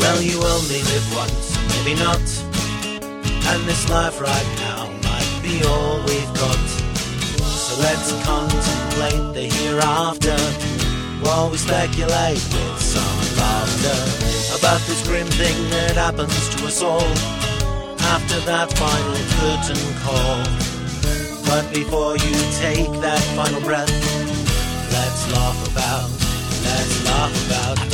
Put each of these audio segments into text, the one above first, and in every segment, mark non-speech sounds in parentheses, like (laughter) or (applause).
Well, you only live once, maybe not. And this life right now might be all we've got. So let's contemplate the hereafter while we speculate with some laughter about this grim thing that happens to us all after that final curtain call. But before you take that final breath, let's laugh about, let's laugh about.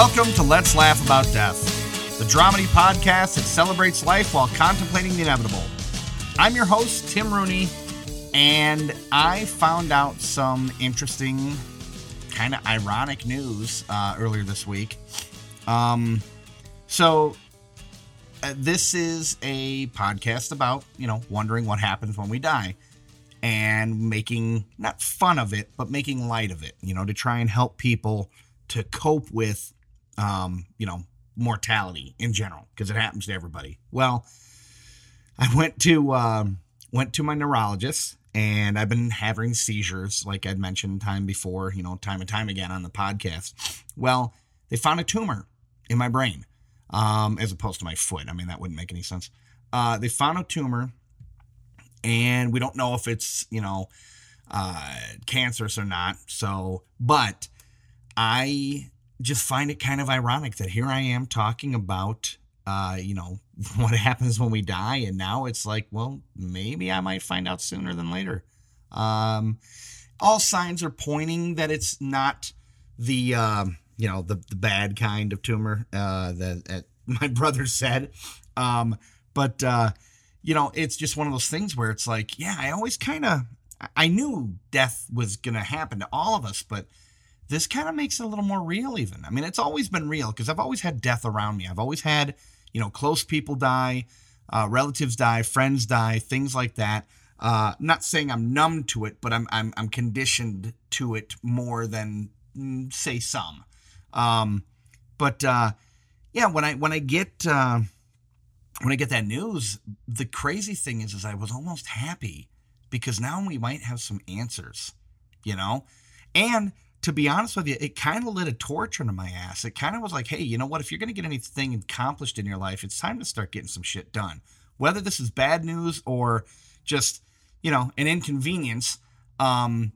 Welcome to Let's Laugh About Death, the dramedy podcast that celebrates life while contemplating the inevitable. I'm your host, Tim Rooney, and I found out some interesting, kind of ironic news uh, earlier this week. Um, so, uh, this is a podcast about, you know, wondering what happens when we die and making not fun of it, but making light of it, you know, to try and help people to cope with um, you know, mortality in general because it happens to everybody. Well, I went to um, went to my neurologist and I've been having seizures, like I'd mentioned time before, you know, time and time again on the podcast. Well, they found a tumor in my brain, um, as opposed to my foot. I mean, that wouldn't make any sense. Uh, they found a tumor, and we don't know if it's you know uh, cancerous or not. So, but I just find it kind of ironic that here I am talking about, uh, you know, (laughs) what happens when we die, and now it's like, well, maybe I might find out sooner than later. Um, all signs are pointing that it's not the, uh, you know, the the bad kind of tumor uh, that, that (laughs) my brother said, um, but uh, you know, it's just one of those things where it's like, yeah, I always kind of, I knew death was gonna happen to all of us, but this kind of makes it a little more real even. I mean it's always been real because i've always had death around me. I've always had you know close people die uh, relatives die friends die things like that. Uh, not saying i'm numb to it but i'm i'm, I'm conditioned to it more than mm, say some. Um, but uh, yeah when i when i get uh, when i get that news the crazy thing is is i was almost happy because now we might have some answers you know? And to be honest with you, it kind of lit a torch under my ass. It kind of was like, hey, you know what? If you're going to get anything accomplished in your life, it's time to start getting some shit done. Whether this is bad news or just, you know, an inconvenience, um,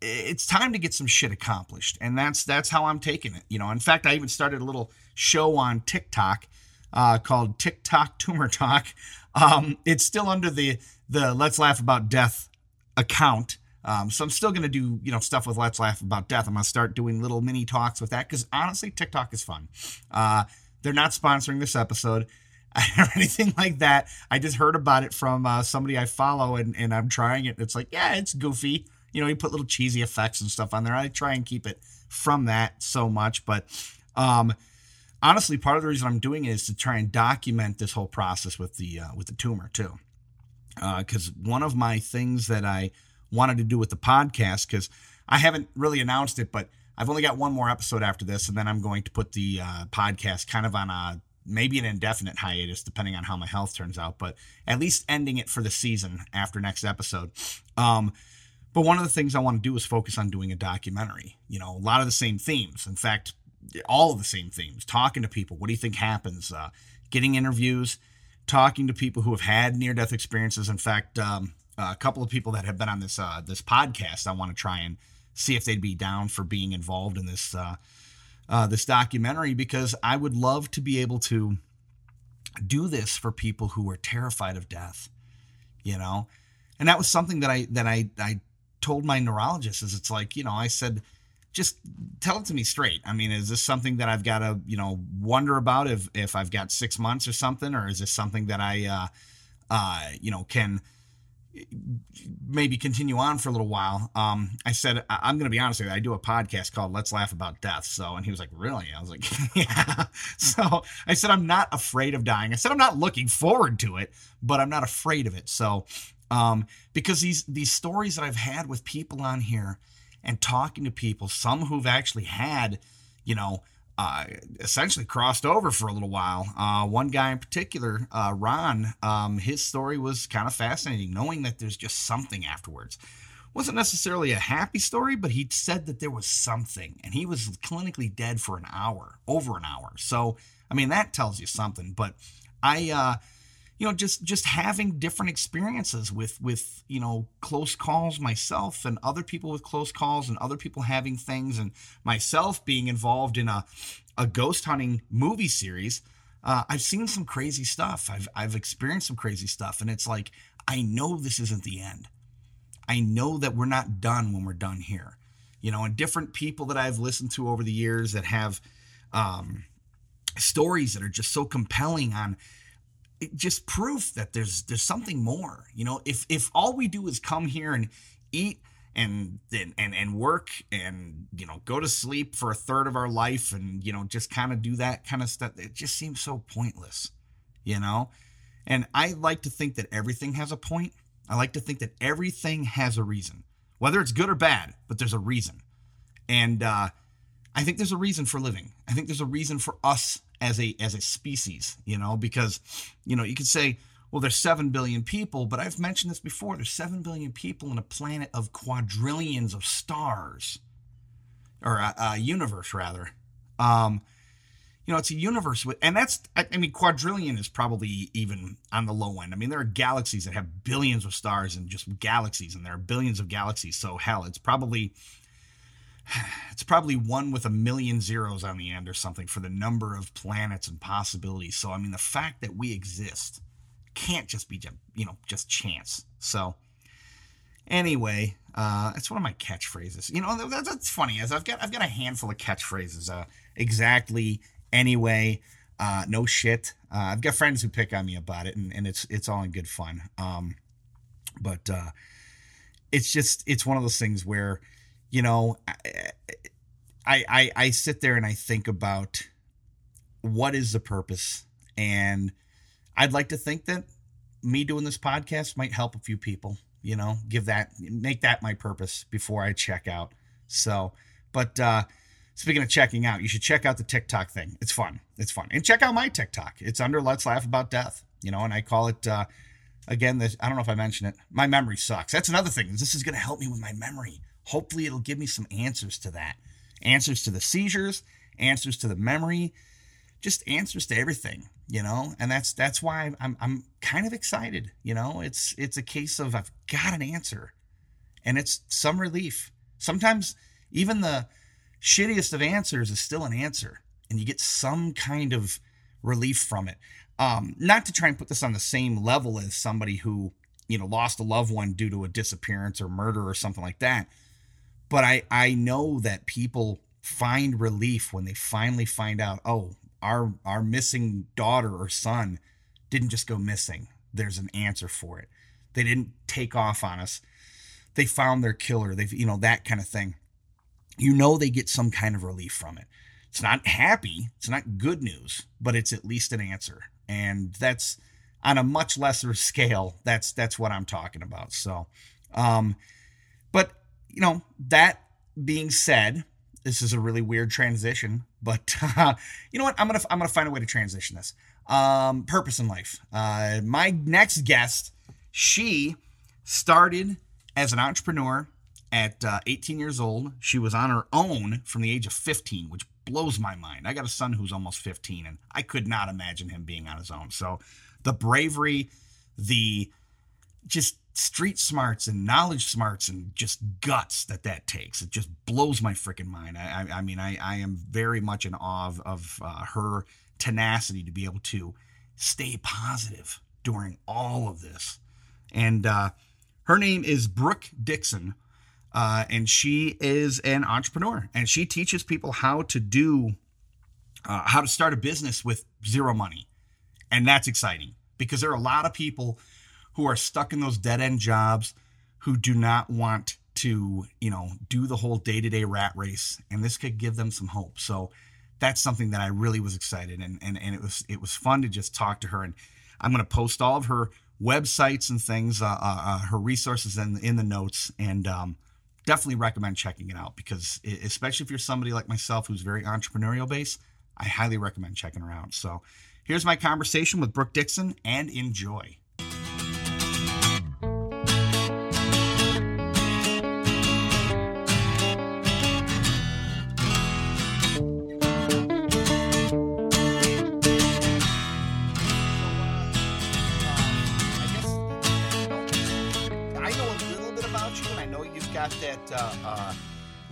it's time to get some shit accomplished. And that's that's how I'm taking it. You know, in fact, I even started a little show on TikTok uh, called TikTok Tumor Talk. Um, it's still under the the Let's Laugh About Death account. Um, so I'm still going to do, you know, stuff with Let's Laugh About Death. I'm going to start doing little mini talks with that because honestly, TikTok is fun. Uh, they're not sponsoring this episode (laughs) or anything like that. I just heard about it from uh, somebody I follow and, and I'm trying it. It's like, yeah, it's goofy. You know, you put little cheesy effects and stuff on there. I try and keep it from that so much. But um, honestly, part of the reason I'm doing it is to try and document this whole process with the uh, with the tumor too. Because uh, one of my things that I wanted to do with the podcast because I haven't really announced it, but I've only got one more episode after this, and then I'm going to put the uh, podcast kind of on a maybe an indefinite hiatus, depending on how my health turns out, but at least ending it for the season after next episode. Um, but one of the things I want to do is focus on doing a documentary. You know, a lot of the same themes. In fact, all of the same themes. Talking to people. What do you think happens? Uh, getting interviews. Talking to people who have had near death experiences. In fact, um, uh, a couple of people that have been on this uh, this podcast. I want to try and see if they'd be down for being involved in this uh, uh, this documentary because I would love to be able to do this for people who are terrified of death. You know, and that was something that I that I I told my neurologist is it's like you know I said just tell it to me straight. I mean, is this something that I've got to, you know, wonder about if if I've got six months or something, or is this something that I, uh, uh, you know, can maybe continue on for a little while. Um, I said, I- am going to be honest with you. I do a podcast called Let's Laugh About Death. So, and he was like, really? I was like, (laughs) yeah. So I said, I'm not afraid of dying. I said, I'm not looking forward to it, but I'm not afraid of it. So, um, because these, these stories that I've had with people on here and talking to people, some who've actually had, you know, uh, essentially crossed over for a little while. Uh, one guy in particular, uh, Ron, um, his story was kind of fascinating, knowing that there's just something afterwards. wasn't necessarily a happy story, but he said that there was something, and he was clinically dead for an hour, over an hour. So, I mean, that tells you something. But I, uh, you know, just just having different experiences with with you know close calls myself, and other people with close calls, and other people having things, and myself being involved in a a ghost hunting movie series. Uh, I've seen some crazy stuff. I've I've experienced some crazy stuff, and it's like I know this isn't the end. I know that we're not done when we're done here. You know, and different people that I've listened to over the years that have um, stories that are just so compelling on just proof that there's there's something more. You know, if if all we do is come here and eat and and and work and you know go to sleep for a third of our life and you know just kind of do that kind of stuff, it just seems so pointless. You know, and I like to think that everything has a point I like to think that everything has a reason, whether it's good or bad, but there's a reason. And uh, I think there's a reason for living. I think there's a reason for us as a as a species, you know, because you know you could say, well, there's seven billion people, but I've mentioned this before. There's seven billion people in a planet of quadrillions of stars, or a, a universe rather. Um, you know, it's a universe with, and that's, I mean, quadrillion is probably even on the low end. I mean, there are galaxies that have billions of stars and just galaxies, and there are billions of galaxies. So hell, it's probably, (sighs) it's probably one with a million zeros on the end or something for the number of planets and possibilities. So I mean, the fact that we exist can't just be, you know, just chance. So anyway, uh, it's one of my catchphrases. You know, that, that's funny. As I've got, I've got a handful of catchphrases. Uh, exactly anyway. Uh, no shit. Uh, I've got friends who pick on me about it, and, and it's it's all in good fun. Um, but uh, it's just it's one of those things where, you know, I, I I sit there and I think about what is the purpose, and I'd like to think that me doing this podcast might help a few people. You know, give that make that my purpose before I check out. So, but uh, Speaking of checking out, you should check out the TikTok thing. It's fun. It's fun. And check out my TikTok. It's under Let's Laugh About Death. You know, and I call it uh again, this I don't know if I mentioned it. My memory sucks. That's another thing. This is gonna help me with my memory. Hopefully it'll give me some answers to that. Answers to the seizures, answers to the memory, just answers to everything, you know? And that's that's why I'm I'm kind of excited, you know? It's it's a case of I've got an answer. And it's some relief. Sometimes even the shittiest of answers is still an answer, and you get some kind of relief from it. Um, not to try and put this on the same level as somebody who, you know, lost a loved one due to a disappearance or murder or something like that. But I, I know that people find relief when they finally find out, oh, our our missing daughter or son didn't just go missing. There's an answer for it. They didn't take off on us. They found their killer. They've, you know, that kind of thing you know they get some kind of relief from it. It's not happy, it's not good news, but it's at least an answer. And that's on a much lesser (laughs) scale. That's that's what I'm talking about. So um you know, that being said, this is a really weird transition, but uh, you know what? I'm to I'm to find a way to transition this. Um purpose in life. Uh my next guest, she started as an entrepreneur at uh, 18 years old. She was on her own from the age of 15, which blows my mind. I got a son who's almost 15, and I could not imagine him being on his own. So the bravery, the just street smarts and knowledge smarts and just guts that that takes. It just blows my freaking mind. I, I, I, mean, I, I am very much in awe of, of uh, her tenacity to be able to stay positive during all of this. And uh, her name is Brooke Dixon. Uh, and she is an entrepreneur and she teaches people how to do uh, how to start a business with zero money and that's exciting because there are a lot of people who are stuck in those dead end jobs who do not want to you know do the whole day-to-day rat race and this could give them some hope so that's something that i really was excited and and, and it was it was fun to just talk to her and i'm going to post all of her websites and things uh, uh, uh her resources in, in the notes and um, definitely recommend checking it out because, especially if you're somebody like myself who's very entrepreneurial based, I highly recommend checking her out. So, here's my conversation with Brooke Dixon and enjoy.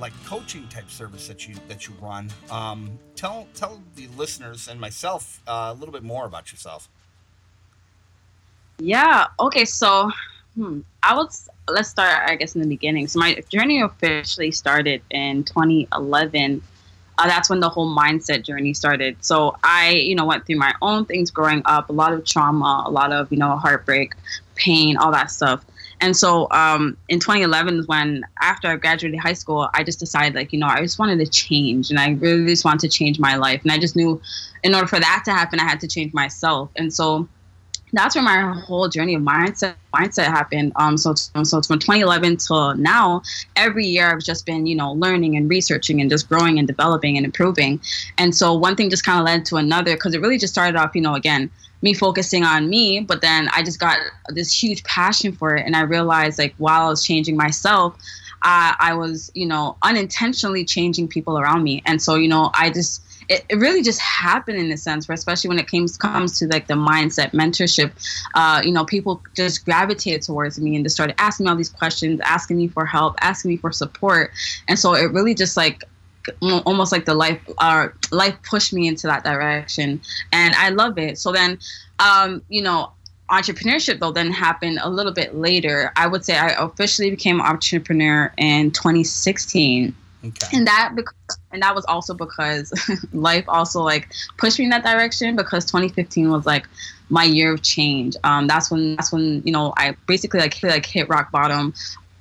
Like coaching type service that you that you run. Um, tell tell the listeners and myself uh, a little bit more about yourself. Yeah. Okay. So, hmm, I was. Let's start. I guess in the beginning. So my journey officially started in 2011. Uh, that's when the whole mindset journey started. So I, you know, went through my own things growing up, a lot of trauma, a lot of, you know, heartbreak, pain, all that stuff. And so um, in 2011 when, after I graduated high school, I just decided, like, you know, I just wanted to change and I really just wanted to change my life. And I just knew in order for that to happen, I had to change myself. And so that's where my whole journey of mindset mindset happened. Um, so so from 2011 till now, every year I've just been you know learning and researching and just growing and developing and improving. And so one thing just kind of led to another because it really just started off you know again me focusing on me, but then I just got this huge passion for it, and I realized like while I was changing myself. Uh, I was, you know, unintentionally changing people around me. And so, you know, I just, it, it really just happened in a sense, where especially when it comes comes to like the mindset mentorship, uh, you know, people just gravitated towards me and just started asking me all these questions, asking me for help, asking me for support, and so it really just like almost like the life uh, life pushed me into that direction and i love it so then um, you know entrepreneurship though then happened a little bit later i would say i officially became an entrepreneur in 2016 Okay. And that and that was also because (laughs) life also like pushed me in that direction because 2015 was like my year of change. Um, that's when that's when you know I basically like hit, like hit rock bottom.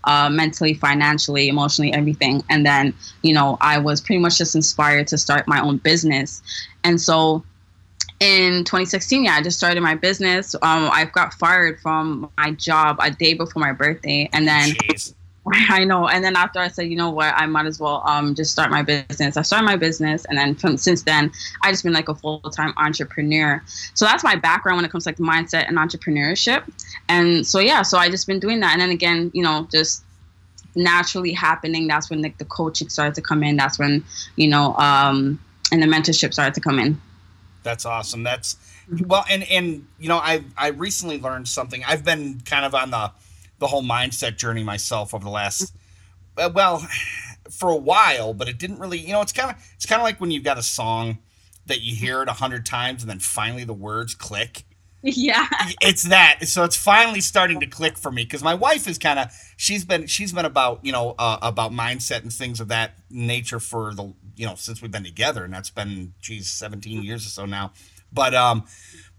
Uh, mentally, financially, emotionally, everything. And then, you know, I was pretty much just inspired to start my own business. And so in 2016, yeah, I just started my business. Um, I got fired from my job a day before my birthday. And then Jeez. (laughs) I know. And then after I said, you know what, I might as well um just start my business. I started my business, and then from since then, I just been like a full time entrepreneur. So that's my background when it comes to like mindset and entrepreneurship. And so yeah, so I just been doing that. And then again, you know, just naturally happening. That's when like the coaching started to come in. That's when you know, um, and the mentorship started to come in. That's awesome. That's well, and and you know, I I recently learned something. I've been kind of on the the whole mindset journey myself over the last uh, well for a while but it didn't really you know it's kind of it's kind of like when you've got a song that you hear it a hundred times and then finally the words click. Yeah. It's that so it's finally starting to click for me because my wife is kind of she's been she's been about you know uh, about mindset and things of that nature for the you know since we've been together and that's been geez 17 years or so now. But um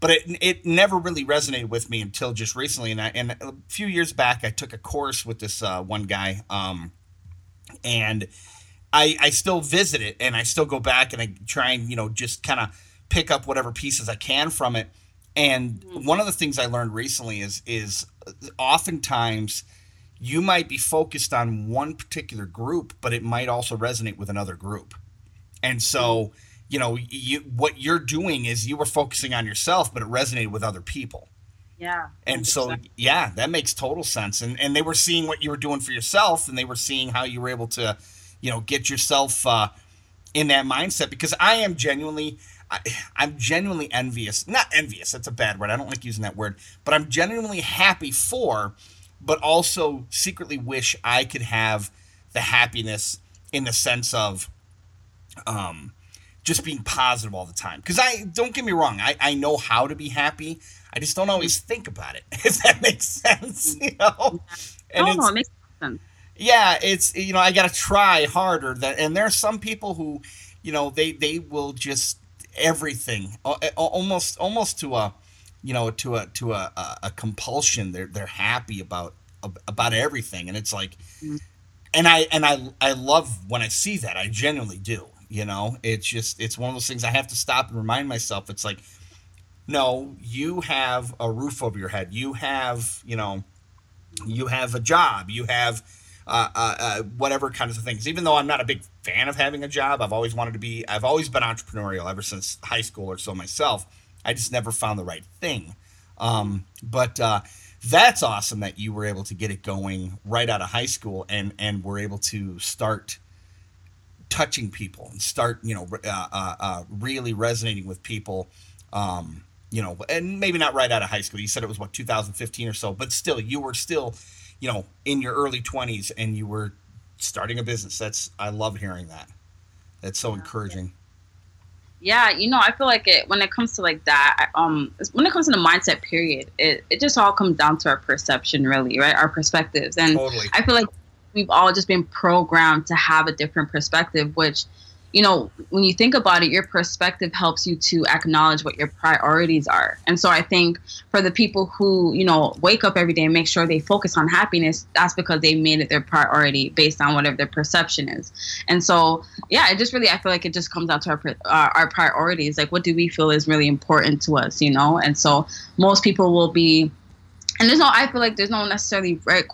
but it it never really resonated with me until just recently. And I, and a few years back, I took a course with this uh, one guy, um, and I I still visit it, and I still go back and I try and you know just kind of pick up whatever pieces I can from it. And mm-hmm. one of the things I learned recently is is oftentimes you might be focused on one particular group, but it might also resonate with another group. And so mm-hmm you know, you what you're doing is you were focusing on yourself, but it resonated with other people. Yeah. And so yeah, that makes total sense. And and they were seeing what you were doing for yourself and they were seeing how you were able to, you know, get yourself uh, in that mindset because I am genuinely I, I'm genuinely envious. Not envious, that's a bad word. I don't like using that word, but I'm genuinely happy for but also secretly wish I could have the happiness in the sense of um just being positive all the time. Because I don't get me wrong, I, I know how to be happy. I just don't always think about it. (laughs) If that makes sense, you know. And no, no, it makes sense. Yeah, it's you know I got to try harder. That and there are some people who, you know, they they will just everything almost almost to a, you know, to a to a, a compulsion. They're they're happy about about everything, and it's like, mm-hmm. and I and I I love when I see that. I genuinely do you know, it's just it's one of those things I have to stop and remind myself. It's like, no, you have a roof over your head. You have, you know, you have a job. You have uh, uh, uh, whatever kinds of things. Even though I'm not a big fan of having a job, I've always wanted to be. I've always been entrepreneurial ever since high school or so myself. I just never found the right thing. Um, but uh, that's awesome that you were able to get it going right out of high school and and were able to start touching people and start you know uh, uh, uh, really resonating with people um, you know and maybe not right out of high school you said it was what 2015 or so but still you were still you know, in your early 20s and you were starting a business. That's I love hearing that. That's so encouraging. Yeah, you know, I feel like it when it comes to like that, um, when it comes to the mindset period, it, it just all comes down to our perception, really, right? Our perspectives, and Totally. I feel like we've all just been programmed to have a different perspective, which you know, when you think about it, your perspective helps you to acknowledge what your priorities are. And so I think for the people who, you know, wake up every day and make sure they focus on happiness, that's because they made it their priority based on whatever their perception is. And so, yeah, it just really, I feel like it just comes down to our, our, uh, our priorities. Like, what do we feel is really important to us, you know? And so most people will be, and there's no, I feel like there's no necessarily right,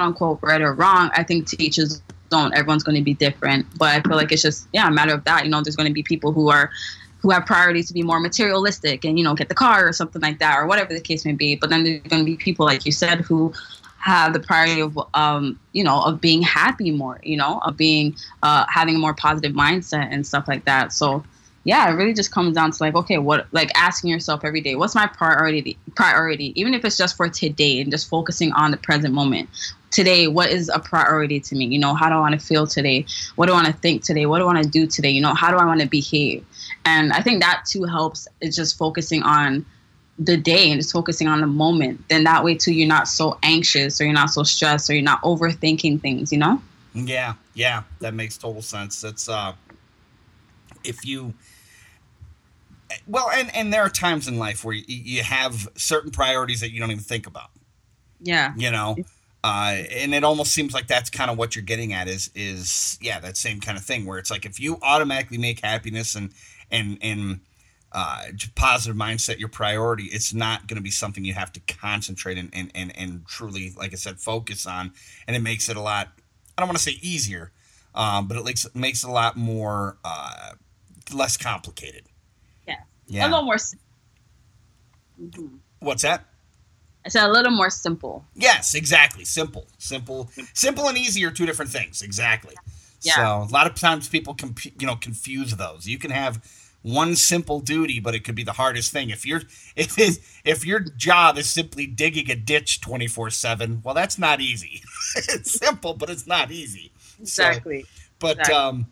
unquote, right or wrong. I think teachers don't. Everyone's going to be different, but I feel like it's just yeah, a matter of that. You know, there's going to be people who are who have priorities to be more materialistic and you know get the car or something like that or whatever the case may be. But then there's going to be people like you said who have the priority of um, you know of being happy more, you know, of being uh, having a more positive mindset and stuff like that. So yeah, it really just comes down to like, okay, what like asking yourself every day, what's my priority priority, even if it's just for today and just focusing on the present moment. Today, what is a priority to me? You know, how do I want to feel today? What do I want to think today? What do I want to do today? You know, how do I want to behave? And I think that too helps. It's just focusing on the day and just focusing on the moment. Then that way too, you're not so anxious or you're not so stressed or you're not overthinking things. You know? Yeah, yeah, that makes total sense. That's uh, if you well, and and there are times in life where you, you have certain priorities that you don't even think about. Yeah. You know, uh, and it almost seems like that's kind of what you're getting at is is yeah that same kind of thing where it's like if you automatically make happiness and and and uh, positive mindset your priority, it's not going to be something you have to concentrate and, and, and, and truly, like I said, focus on. And it makes it a lot, I don't want to say easier, um, but it makes, makes it a lot more, uh, less complicated. Yeah. Yeah. A little more. Mm-hmm. What's that? Said a little more simple. Yes, exactly. Simple, simple, simple, and easy are two different things. Exactly. Yeah. So a lot of times people can you know confuse those. You can have one simple duty, but it could be the hardest thing. If you're (laughs) if it, if your job is simply digging a ditch twenty four seven, well, that's not easy. (laughs) it's simple, but it's not easy. Exactly. So, but exactly. um,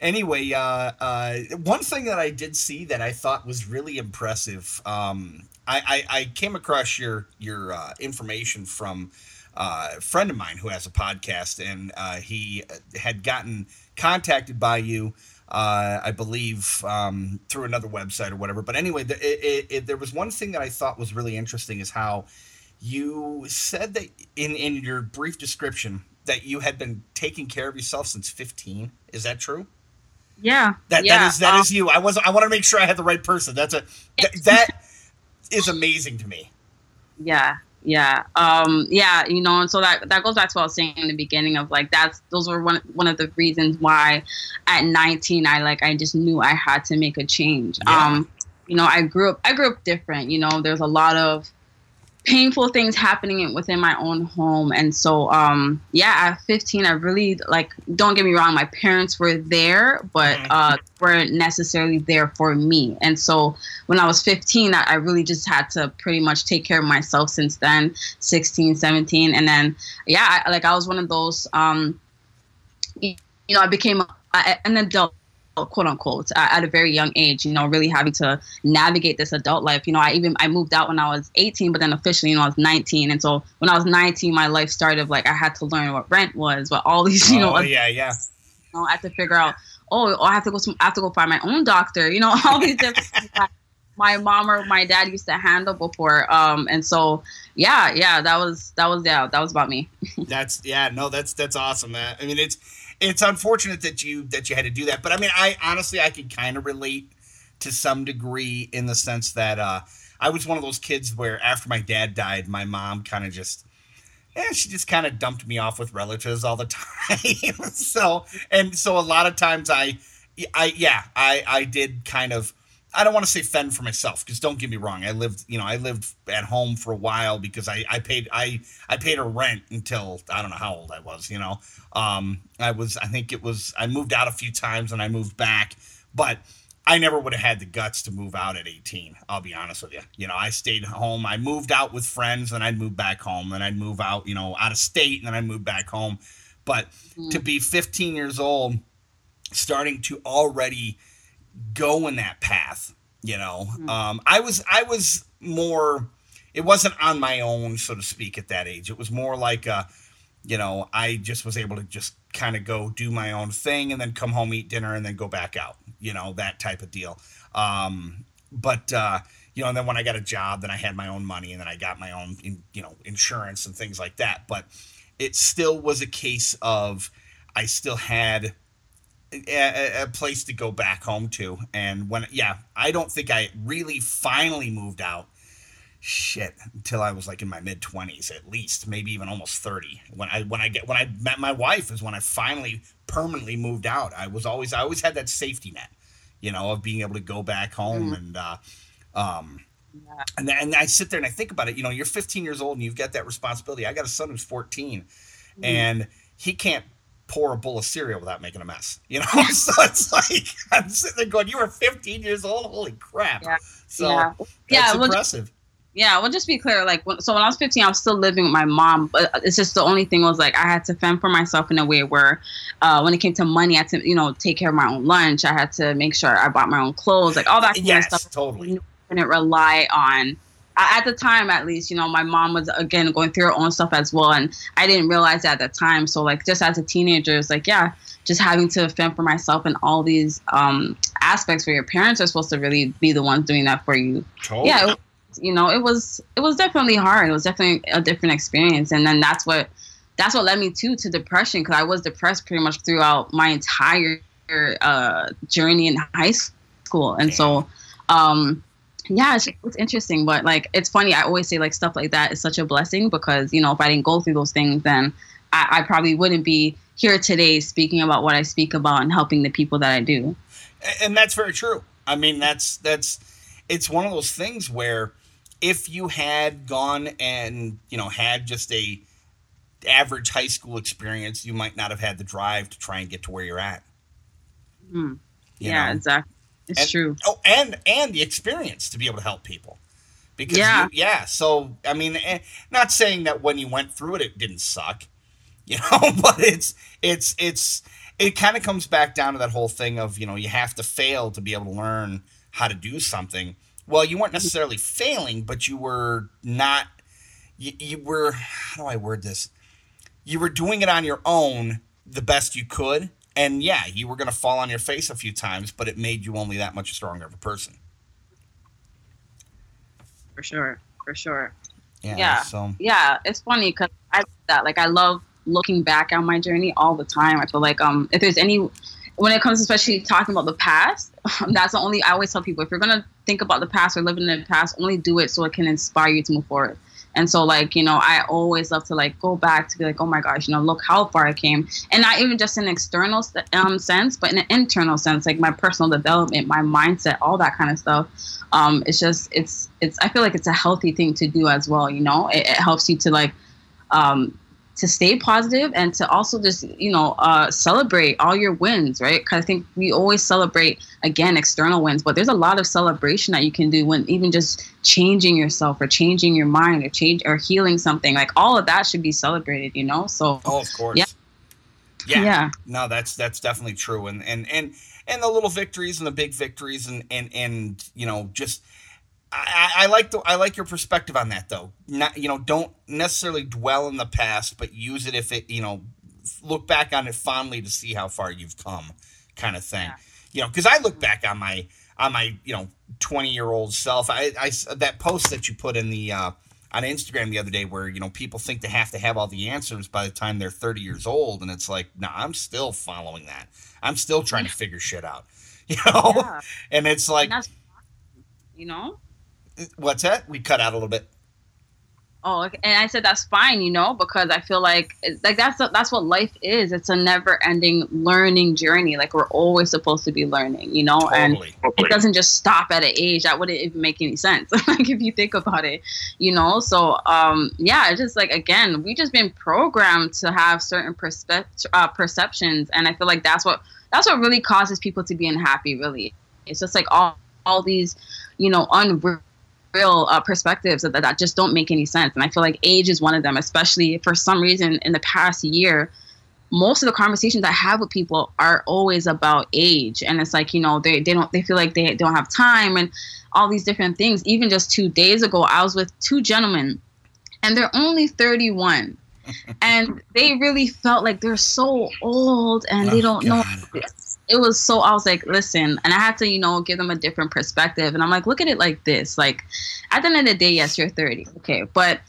anyway, uh, uh, one thing that I did see that I thought was really impressive. Um, I, I, I came across your your uh, information from uh, a friend of mine who has a podcast, and uh, he had gotten contacted by you. Uh, I believe um, through another website or whatever. But anyway, the, it, it, it, there was one thing that I thought was really interesting is how you said that in in your brief description that you had been taking care of yourself since 15. Is that true? Yeah. That yeah. that is that um, is you. I was I want to make sure I had the right person. That's a that, that (laughs) is amazing to me. Yeah. Yeah. Um yeah, you know, and so that that goes back to what I was saying in the beginning of like that's those were one one of the reasons why at 19 I like I just knew I had to make a change. Yeah. Um you know, I grew up I grew up different, you know, there's a lot of painful things happening within my own home. And so um yeah at 15 i really like don't get me wrong my parents were there but Mhm. uh weren't necessarily there for me. And so when i was 15 I, I really just had to pretty much take care of myself since then 16 17 and then yeah I, like i was one of those um you know i became a, an adult quote unquote at a very young age you know really having to navigate this adult life you know i even i moved out when i was 18 but then officially you know i was 19 and so when i was 19 my life started like i had to learn what rent was what all these you know oh yeah, yeah. you (laughs) know, I have to figure out, oh, I have to go. To, I have to go find my own doctor. You know, (laughs) all these different things my mom or my dad used to handle before. Um, and so, yeah, yeah, that was that was yeah, that was about me. (laughs) That's yeah, no, that's that's awesome. Man. I mean, it's it's unfortunate that you that you had to do that, but I mean, I honestly I could kind of relate to some degree in the sense that uh, I was one of those kids where after my dad died, my mom kind of just yeah, she just kind of dumped me off with relatives all the (laughs) time. so and so a lot of times I I yeah, I I did kind of I don't want to say fend for myself because don't get me wrong. I lived, you know, I lived at home for a while because I, I paid I I paid a rent until I don't know how old I was. You know, um, I was I think it was I moved out a few times and I moved back, but I never would have had the guts to move out at 18. I'll be honest with you. You know, I stayed home. I moved out with friends, and I'd move back home. Then I'd move out, you know, out of state, and then I'd move back home. But mm. to be 15 years old, starting to already go in that path, you know, mm. um, I was I was more. It wasn't on my own, so to speak, at that age. It was more like a, you know, I just was able to just kind of go do my own thing and then come home, eat dinner, and then go back out you know, that type of deal. Um, but uh, you know, and then when I got a job, then I had my own money, and then I got my own, in, you know, insurance and things like that. But it still was a case of I still had a, a, place to go back home to, and when yeah, I don't think I really finally moved out. Shit, until I was like in my mid twenties, at least, maybe even almost thirty. When I when I get when I met my wife is when I finally permanently moved out. I was always I always had that safety net, you know, of being able to go back home mm. and uh, um, yeah. and and I sit there and I think about it. You know, you're 15 years old and you've got that responsibility. I got a son who's 14, mm. and he can't pour a bowl of cereal without making a mess. You know, (laughs) so it's like I'm sitting there going, "You were 15 years old. Holy crap!" Yeah. So yeah. that's yeah, impressive. Yeah, well, just be clear. Like, so when I was 15, I was still living with my mom, but it's just the only thing was like I had to fend for myself in a way where, uh, when it came to money, I had to, you know, take care of my own lunch. I had to make sure I bought my own clothes, like all that kind yes, of stuff. totally. I didn't rely on at the time at least you know my mom was again going through her own stuff as well and i didn't realize that at the time so like just as a teenager it's like yeah just having to fend for myself and all these um aspects where your parents are supposed to really be the ones doing that for you totally. yeah you know, it was it was definitely hard. It was definitely a different experience, and then that's what that's what led me to to depression because I was depressed pretty much throughout my entire uh, journey in high school, and so. Um, yeah, it's, it's interesting, but like it's funny. I always say like stuff like that is such a blessing because you know if I didn't go through those things, then I, I probably wouldn't be here today speaking about what I speak about and helping the people that I do. And that's very true. I mean, that's that's it's one of those things where if you had gone and you know had just a average high school experience, you might not have had the drive to try and get to where you're at. Mm. Yeah, know? exactly. It's and, true. Oh, and and the experience to be able to help people. Because yeah, you, yeah. So I mean, eh, not saying that when you went through it, it didn't suck, (laughs) you know, (laughs) but it's it's it's it kind of comes back down to that whole thing of you know you have to fail to be able to learn how to do something well, you weren't necessarily failing, but you were not. You, you were. How do I word this? You were doing it on your own the best you could, and yeah, you were going to fall on your face a few times, but it made you only that much stronger of a person. For sure, for sure. Yeah. Yeah. So. yeah it's funny because I that like I love looking back on my journey all the time. I feel like um if there's any when it comes especially talking about the past, (laughs) that's the only I always tell people if you're gonna think about the past or live in the past, only do it so it can inspire you to move forward. And so, like, you know, I always love to like go back to be like, oh my gosh, you know, look how far I came, and not even just in external um, sense, but in an internal sense, like my personal development, my mindset, all that kind of stuff. Um, it's just, it's, it's. I feel like it's a healthy thing to do as well. You know, it, it helps you to like um, to stay positive and to also just you know uh, celebrate all your wins right? Because i think we always celebrate again external wins but there's a lot of celebration that you can do when even just changing yourself or changing your mind or change or healing something like all of that should be celebrated you know? So oh of course. yeah. Yeah, yeah. no that's that's definitely true. And and and and the little victories and the big victories and and and you know just I, I, like the I like your perspective on that though. Not you know don't necessarily dwell in the past, but use it if it you know look back on it fondly to see how far you've come, kind of thing. Yeah. You know, because I look back on my on my you know twenty year old self. I, I that post that you put in the uh, on Instagram the other day where you know people think they have to have all the answers by the time they're thirty years old, and it's like, no, nah, I'm still following that. I'm still trying to figure shit out. (laughs) You know, yeah. and it's like, and you know What's that? We cut out a little bit. Oh, and I said that's fine, you know, because I feel like like that's that's what life is. It's a never-ending learning journey. Like we're always supposed to be learning, you know, totally. and it doesn't just stop at an age. That wouldn't even make any sense. (laughs) like if you think about it, you know. So um, yeah, it's just like again, we just been programmed to have certain perspe- uh, perceptions, and I feel like that's what that's what really causes people to be unhappy. Really, It's just like all all these, you know, unreal uh, perspectives that, that just don't make any sense. And I feel like age is one of them, especially for some reason in the past year. Most of the conversations I have with people are always about age, and it's like you know they, they don't they feel like they don't have time and all these different things. Even just two days ago, I was with two gentlemen, and they're only 31 (laughs) and they really felt like they're so old and they oh, don't God. know it was so I was like, listen, and I had to, you know, give them a different perspective. And I'm like, look at it like this. Like at the end of the day, yes, you're 30. Okay. But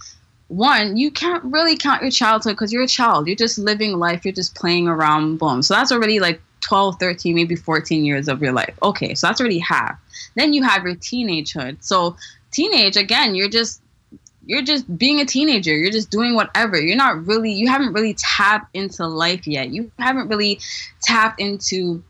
one, you can't really count your childhood because you're a child. You're just living life, you're just playing around, boom. So that's already like 12, 13, maybe 14 years of your life. Okay, so that's already half. Then you have your teenagehood. So teenage, again, you're just you're just being a teenager. You're just doing whatever. You're not really, you haven't really tapped into life yet. You haven't really tapped into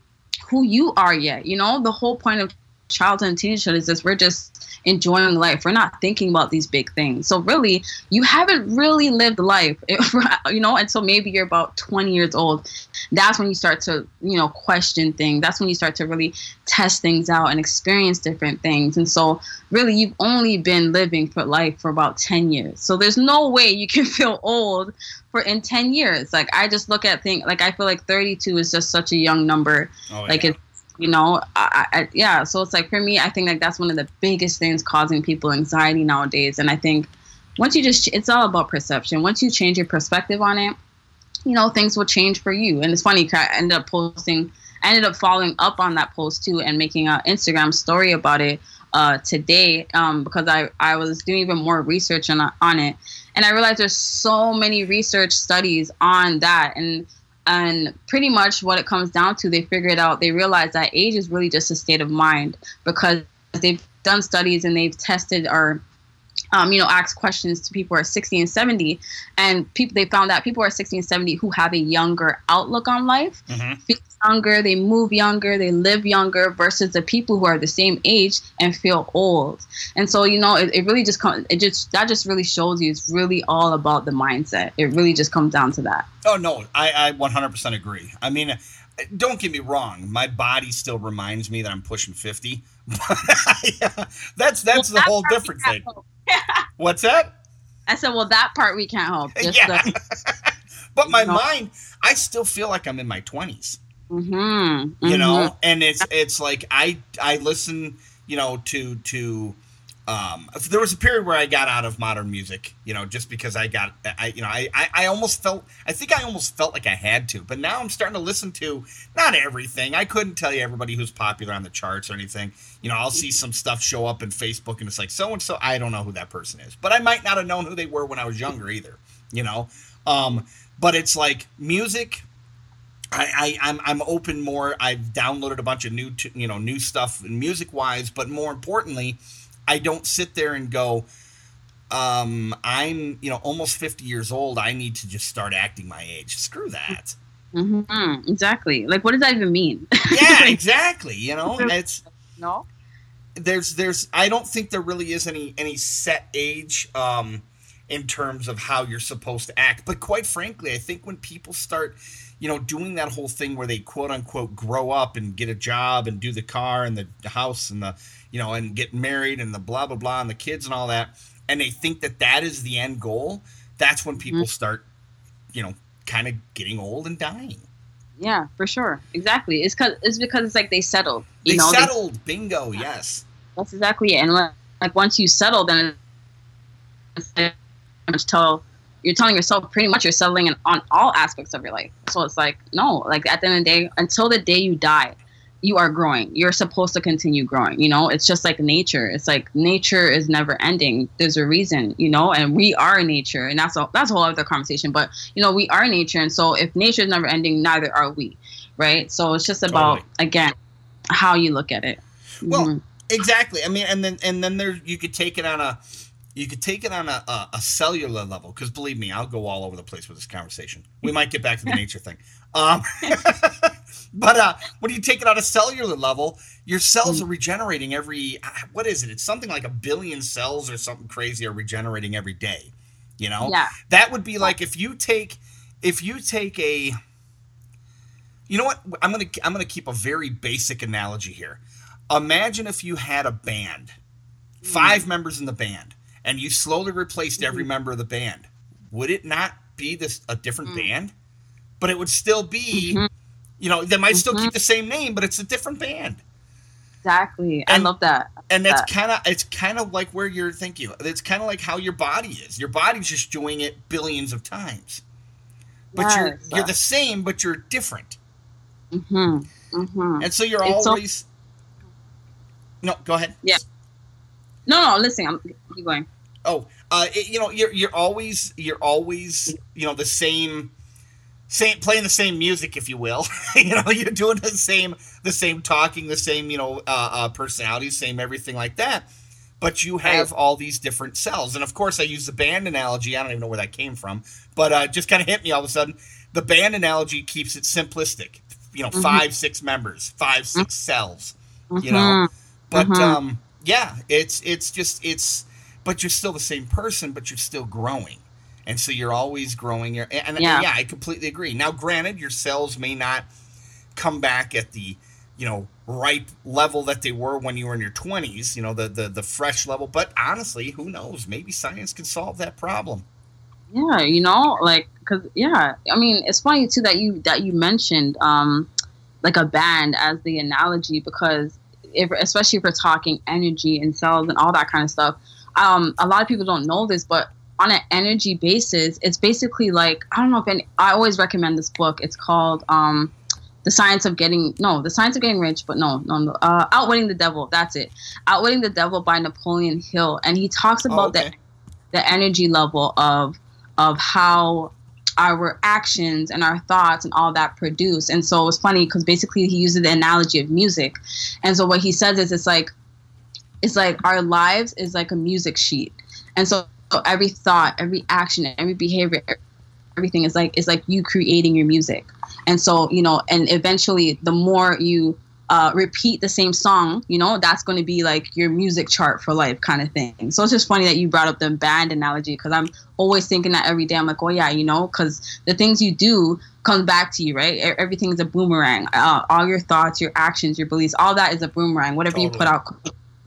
who you are yet. You know, the whole point of childhood and teenagehood is this we're just enjoying life. We're not thinking about these big things. So really, you haven't really lived life, (laughs) you know, until maybe you're about 20 years old. That's when you start to, you know, question things. That's when you start to really test things out and experience different things. And so really, you've only been living for life for about 10 years. So there's no way you can (laughs) feel old for in 10 years. Like I just look at things like I feel like 32 is just such a young number. Oh, like it's you know I, I, yeah so it's like for me i think like that's one of the biggest things causing people anxiety nowadays. And i think once you just it's all about perception. Once you change your perspective on it you know things will change for you. And it's funny i ended up posting i ended up following up on that post too and making an instagram story about it uh, today um, because I, I was doing even more research on, on it. And i realized there's so many research studies on that. And and pretty much what it comes down to, they figured out, they realized that age is really just a state of mind because they've done studies and they've tested or um, you know, asked questions to people who are 60 and 70, and people they found that people who are 60 and 70 who have a younger outlook on life, mm-hmm. feel younger, they move younger, they live younger, versus the people who are the same age and feel old. And so, you know, it, it really just comes, it just that just really shows you it's really all about the mindset. It really just comes down to that. Oh no, I, I 100% agree. I mean, don't get me wrong, my body still reminds me that I'm pushing 50. (laughs) yeah, that's that's well, the whole different thing. (laughs) What's that? I said, well, that part we can't help. yeah. The, (laughs) but my know. mind, I still feel like I'm in my 20s. Mm-hmm. Mm-hmm. You know, and it's it's like I I listen, you know, to to um, there was a period where I got out of modern music, you know, just because I got, I, you know, I, I, I, almost felt, I think I almost felt like I had to, but now I'm starting to listen to not everything. I couldn't tell you everybody who's popular on the charts or anything. You know, I'll see some stuff show up in Facebook and it's like so and so. I don't know who that person is, but I might not have known who they were when I was younger either. You know, um, but it's like music. I, I I'm I'm open more. I've downloaded a bunch of new, t- you know, new stuff music wise, but more importantly I don't sit there and go, um, I'm, you know, almost 50 years old. I need to just start acting my age. Screw that. Mm-hmm. Exactly. Like, what does that even mean? (laughs) yeah, exactly. You know, (laughs) it's no. There's, there's. I don't think there really is any any set age um, in terms of how you're supposed to act. But quite frankly, I think when people start, you know, doing that whole thing where they quote unquote grow up and get a job and do the car and the house and the you know, and get married and the blah blah blah and the kids and all that, and they think that that is the end goal. That's when people mm-hmm. start, you know, kind of getting old and dying. Yeah, for sure, exactly. It's because it's because it's like they settled. You they know, settled. They, Bingo. Yes. That's exactly it. And like once you settle, then it's tell you're telling yourself pretty much you're settling in, on all aspects of your life. So it's like no, like at the end of the day, until the day you die, you are growing. You're supposed to continue growing. You know, it's just like nature. It's like nature is never ending. There's a reason, you know, and we are nature, and that's a that's a whole other conversation. But you know, we are nature, and so if nature is never ending, neither are we, right? So it's just about totally. again how you look at it. Well, mm-hmm. exactly. I mean, and then and then there you could take it on a you could take it on a, a, a cellular level because believe me, I'll go all over the place with this conversation. We might get back to the (laughs) nature thing. Um, (laughs) (laughs) but uh, when you take it on a cellular level, your cells mm. are regenerating every uh, what is it? It's something like a billion cells or something crazy are regenerating every day. You know, yeah. that would be like if you take if you take a you know what I'm gonna I'm gonna keep a very basic analogy here. Imagine if you had a band, five members in the band, and you slowly replaced every member of the band. Would it not be this a different band? But it would still be, you know, they might still keep the same name, but it's a different band. Exactly. I And- love that. And that's that. kind of it's kind of like where you're thinking. It's kind of like how your body is. Your body's just doing it billions of times. But you're you're the same, but you're different. hmm hmm And so you're It's so- always No, go ahead. Yeah. No, no, listen, I'm keep going. Oh, uh, it- you know, you're you're always you're always you know the same, same playing the same music, if you will. (laughs) you know, you're doing the same the same talking, the same you know uh, uh, personality, same everything like that. But you have all these different cells, and of course, I use the band analogy. I don't even know where that came from, but uh, just kind of hit me all of a sudden. The band analogy keeps it simplistic. You know, five, six members, five, six cells. You know, Mhm. but Mhm. um, yeah, it's it's just it's, but you're still the same person, but you're still growing, and so you're always growing. Your and, and Yeah. yeah, I completely agree. Now, granted, your cells may not come back at the you know ripe level that they were when you were in your 20s. You know the the the fresh level, but honestly, who knows? Maybe science can solve that problem. Yeah, you know, like, cause yeah, I mean, it's funny too that you that you mentioned um, like a band as the analogy because if especially if we're talking energy and cells and all that kind of stuff, um, a lot of people don't know this, but on an energy basis, it's basically like I don't know if any, I always recommend this book. It's called um, the science of getting no, the science of getting rich, but no, no, no, uh, outwitting the devil. That's it, outwitting the devil by Napoleon Hill, and he talks Oh, about okay. the the energy level of of how our actions and our thoughts and all that produce. And so it was funny because basically he uses the analogy of music. And so what he says is it's like it's like our lives is like a music sheet. And so, so every thought, every action, every behavior, everything is like is like you creating your music. And so, you know, and eventually the more you uh, repeat the same song, you know, that's going to be like your music chart for life kind of thing. So it's just funny that you brought up the band analogy because I'm always thinking that every day. I'm like, oh yeah, you know, because the things you do comes back to you, right? Everything is a boomerang. Uh, all your thoughts, your actions, your beliefs, all that is a boomerang. Whatever you put out,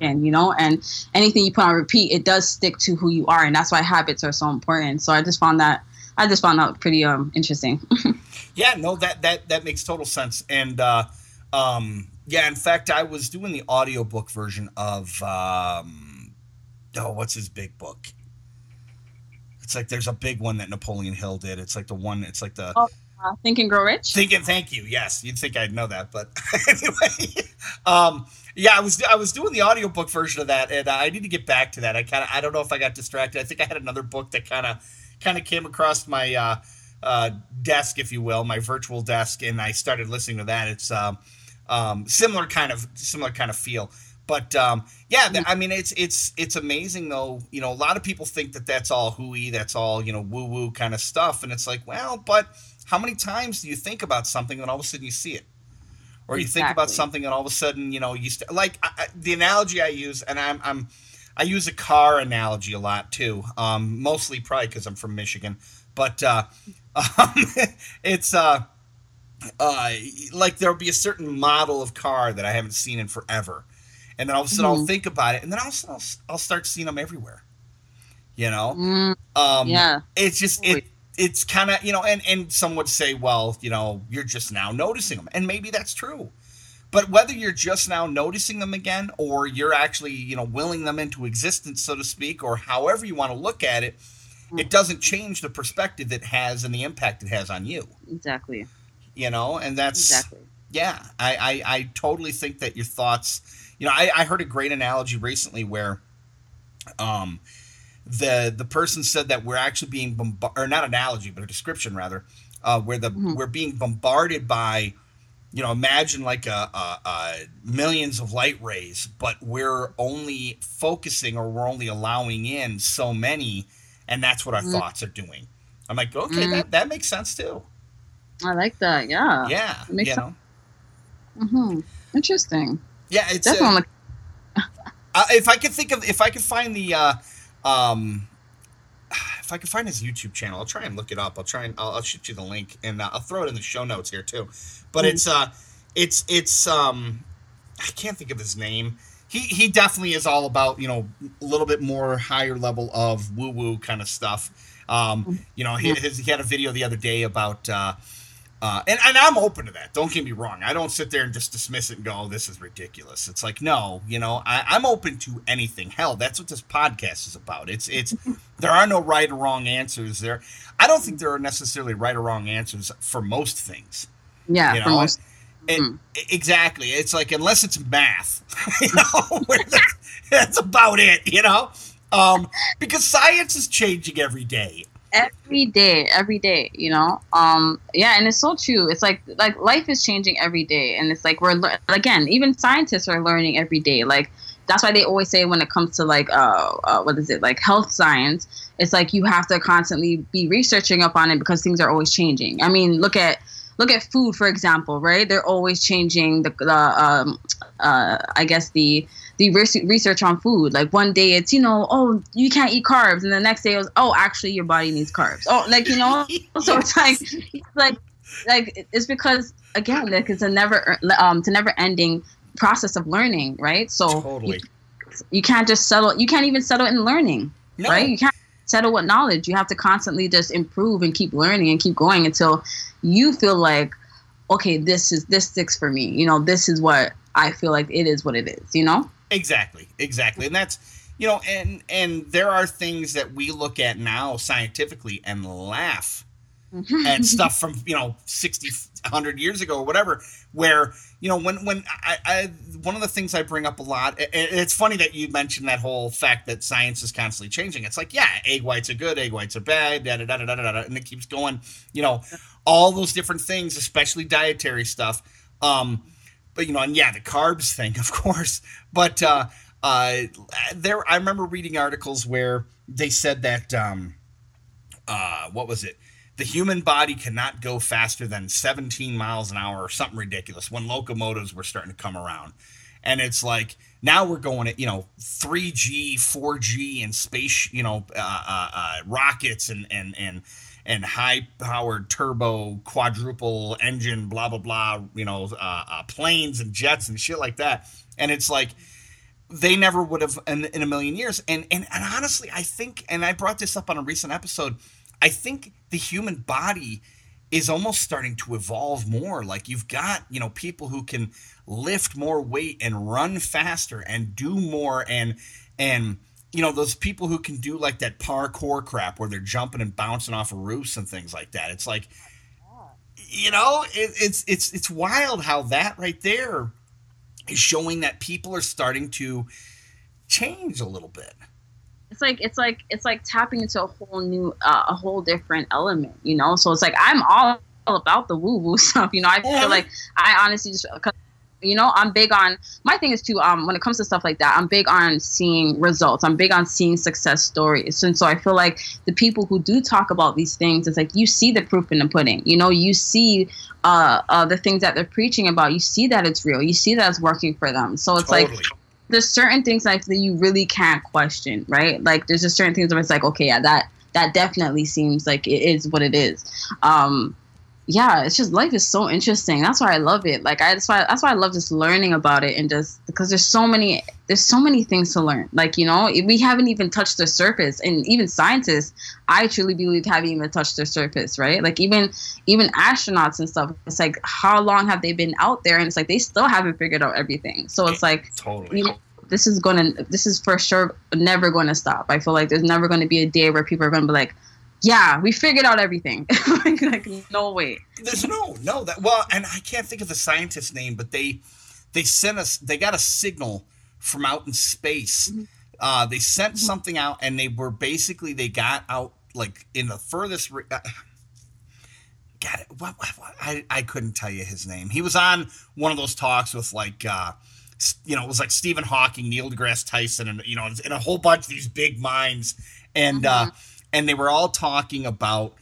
and you know, and anything you put on repeat, it does stick to who you are, and that's why habits are so important. So I just found that. I just found that pretty um interesting. (laughs) Yeah, no, that that that makes total sense. And uh, um, yeah, in fact, I was doing the audiobook version of um, oh, what's his big book? It's like there's a big one that Napoleon Hill did. It's like the one. It's like the Oh. Uh, Think and Grow Rich. Think and Thank you. Yes, you'd think I'd know that, but (laughs) anyway, um, yeah, I was I was doing the audiobook version of that, and I need to get back to that. I kind of I don't know if I got distracted. I think I had another book that kind of kind of came across my uh, uh, desk, if you will, my virtual desk, and I started listening to that. It's um, um, similar kind of similar kind of feel. But um, yeah, I mean, it's it's it's amazing though. You know, a lot of people think that that's all hooey, that's all you know, woo woo kind of stuff, and it's like, well, but how many times do you think about something and all of a sudden you see it, or you think about something and all of a sudden you know you st- like I, I, the analogy I use, and I'm I'm I use a car analogy a lot too, um, mostly probably because I'm from Michigan, but uh, (laughs) um, it's uh, uh, like there'll be a certain model of car that I haven't seen in forever, and then all of a sudden I'll Mhm. think about it, and then all of a sudden I'll, I'll start seeing them everywhere. You know, Mm, um, yeah. it's just it. It's kind of you know, and and some would say, well, you know, you're just now noticing them, and maybe that's true. But whether you're just now noticing them again, or you're actually you know willing them into existence, so to speak, or however you want to look at it, it doesn't change the perspective it has and the impact it has on you. Exactly. You know, and that's Exactly. yeah, I, I, I totally think that your thoughts. You know, I, I heard a great analogy recently where, um, the the person said that we're actually being bombarded, or not analogy, but a description rather, uh, where the Mhm. we're being bombarded by, you know, imagine like a, a, a millions of light rays, but we're only focusing or we're only allowing in so many, and that's what our Mm. thoughts are doing. I'm like, okay, Mm. that that makes sense too. I like that. Yeah. Yeah, makes you sense. know, hmm Interesting. yeah, it's uh, Definitely. (laughs) Uh, if I could think of, if I could find the, uh, um, (sighs) if I can find his YouTube channel, I'll try and look it up. I'll try and I'll, I'll shoot you the link, and uh, I'll throw it in the show notes here too. But Mm. it's uh, it's it's um, I can't think of his name. He he definitely is all about you know a little bit more higher level of woo woo kind of stuff. Um, you know, he, his, he had a video the other day about. Uh, uh, and, and I'm open to that. Don't get me wrong. I don't sit there and just dismiss it and go, oh, this is ridiculous. It's like, no, you know, I, I'm open to anything. Hell, that's what this podcast is about. It's, it's, (laughs) there are no right or wrong answers there. I don't think there are necessarily right or wrong answers for most things. Yeah, You know, for most. It, Mhm. Exactly. It's like, unless it's math, (laughs) you know, (laughs) where that's about it, you know? Um, because science is changing every day. Every day every day you know? Um yeah and it's so true. It's like like life is changing every day and it's like we're lear- again even scientists are learning every day. Like that's why they always say when it comes to like uh, uh what is it like health science it's like you have to constantly be researching up on it because things are always changing. I mean look at look at food for example right? They're always changing the, the um uh i guess the the res- research on food. Like one day it's, you know, oh, you can't eat carbs. And the next day it was, oh, actually your body needs carbs. Oh, like, you know, (laughs) so it's like, it's like, like it's because again, like it's a never, um, it's a never ending process of learning. Right. So Totally. you, you can't just settle, you can't even settle in learning, No. right? You can't settle with knowledge. You have to constantly just improve and keep learning and keep going until you feel like, okay, this is, this sticks for me. You know, this is what I feel like it is what it is, you know? Exactly, exactly, and that's you know, and and there are things that we look at now scientifically and laugh at (laughs) stuff from you know 60 100 years ago or whatever where you know when when I, I one of the things i bring up a lot and it's funny that you mentioned that whole fact that science is constantly changing. It's like yeah egg whites are good egg whites are bad da, da, da, da, da, da, da, and it keeps going you know all those different things especially dietary stuff um but you know and yeah the carbs thing (laughs) of course. But uh uh there i remember reading articles where they said that um uh what was it? The human body cannot go faster than 17 miles an hour or something ridiculous when locomotives were starting to come around. And it's like now we're going at you know 3g 4g and space you know uh, uh, uh, rockets and and and and high powered turbo quadruple engine blah blah blah you know uh, uh, planes and jets and shit like that. And it's like they never would have in, in a million years. And, and and honestly i think and i brought this up on a recent episode i think the human body is almost starting to evolve more. Like you've got you know people who can lift more weight and run faster and do more and and you know those people who can do like that parkour crap where they're jumping and bouncing off of roofs and things like that. It's like you know it, it's it's it's wild how that right there is showing that people are starting to change a little bit. It's like it's like it's like tapping into a whole new uh, a whole different element you know? So it's like i'm all about the woo woo (laughs) stuff you know? I feel like i honestly just you know i'm big on my thing is too um when it comes to stuff like that i'm big on seeing results. I'm big on seeing success stories. And so i feel like the people who do talk about these things it's like you see the proof in the pudding. You know you see uh, uh the things that they're preaching about. You see that it's real. You see that it's working for them. So it's like there's certain things like that you really can't question, right? Like there's just certain things where it's like, okay, yeah, that that definitely seems like it is what it is. Um, yeah, it's just life is so interesting. That's why I love it. Like I that's why that's why I love just learning about it and just because there's so many there's so many things to learn. Like you know, we haven't even touched the surface, and even scientists, I truly believe haven't even touched the surface, right? Like even even astronauts and stuff. It's like how long have they been out there, and it's like they still haven't figured out everything. So it's like totally you know, this is to, this is for sure never going to stop. I feel like there's never going to be a day where people are going to be like, yeah, we figured out everything. (laughs) like, like, no way. There's no, no that well, and I can't think of the scientist's name, but they they sent us they got a signal from out in space. Uh, they sent something out, and they were basically they got out like in the furthest. Re- uh, got it. What, what, what, I I couldn't tell you his name. He was on one of those talks with like. Uh, you know, it was like Stephen Hawking, Neil deGrasse Tyson, and you know, and a whole bunch of these big minds, and uh, and they were all talking about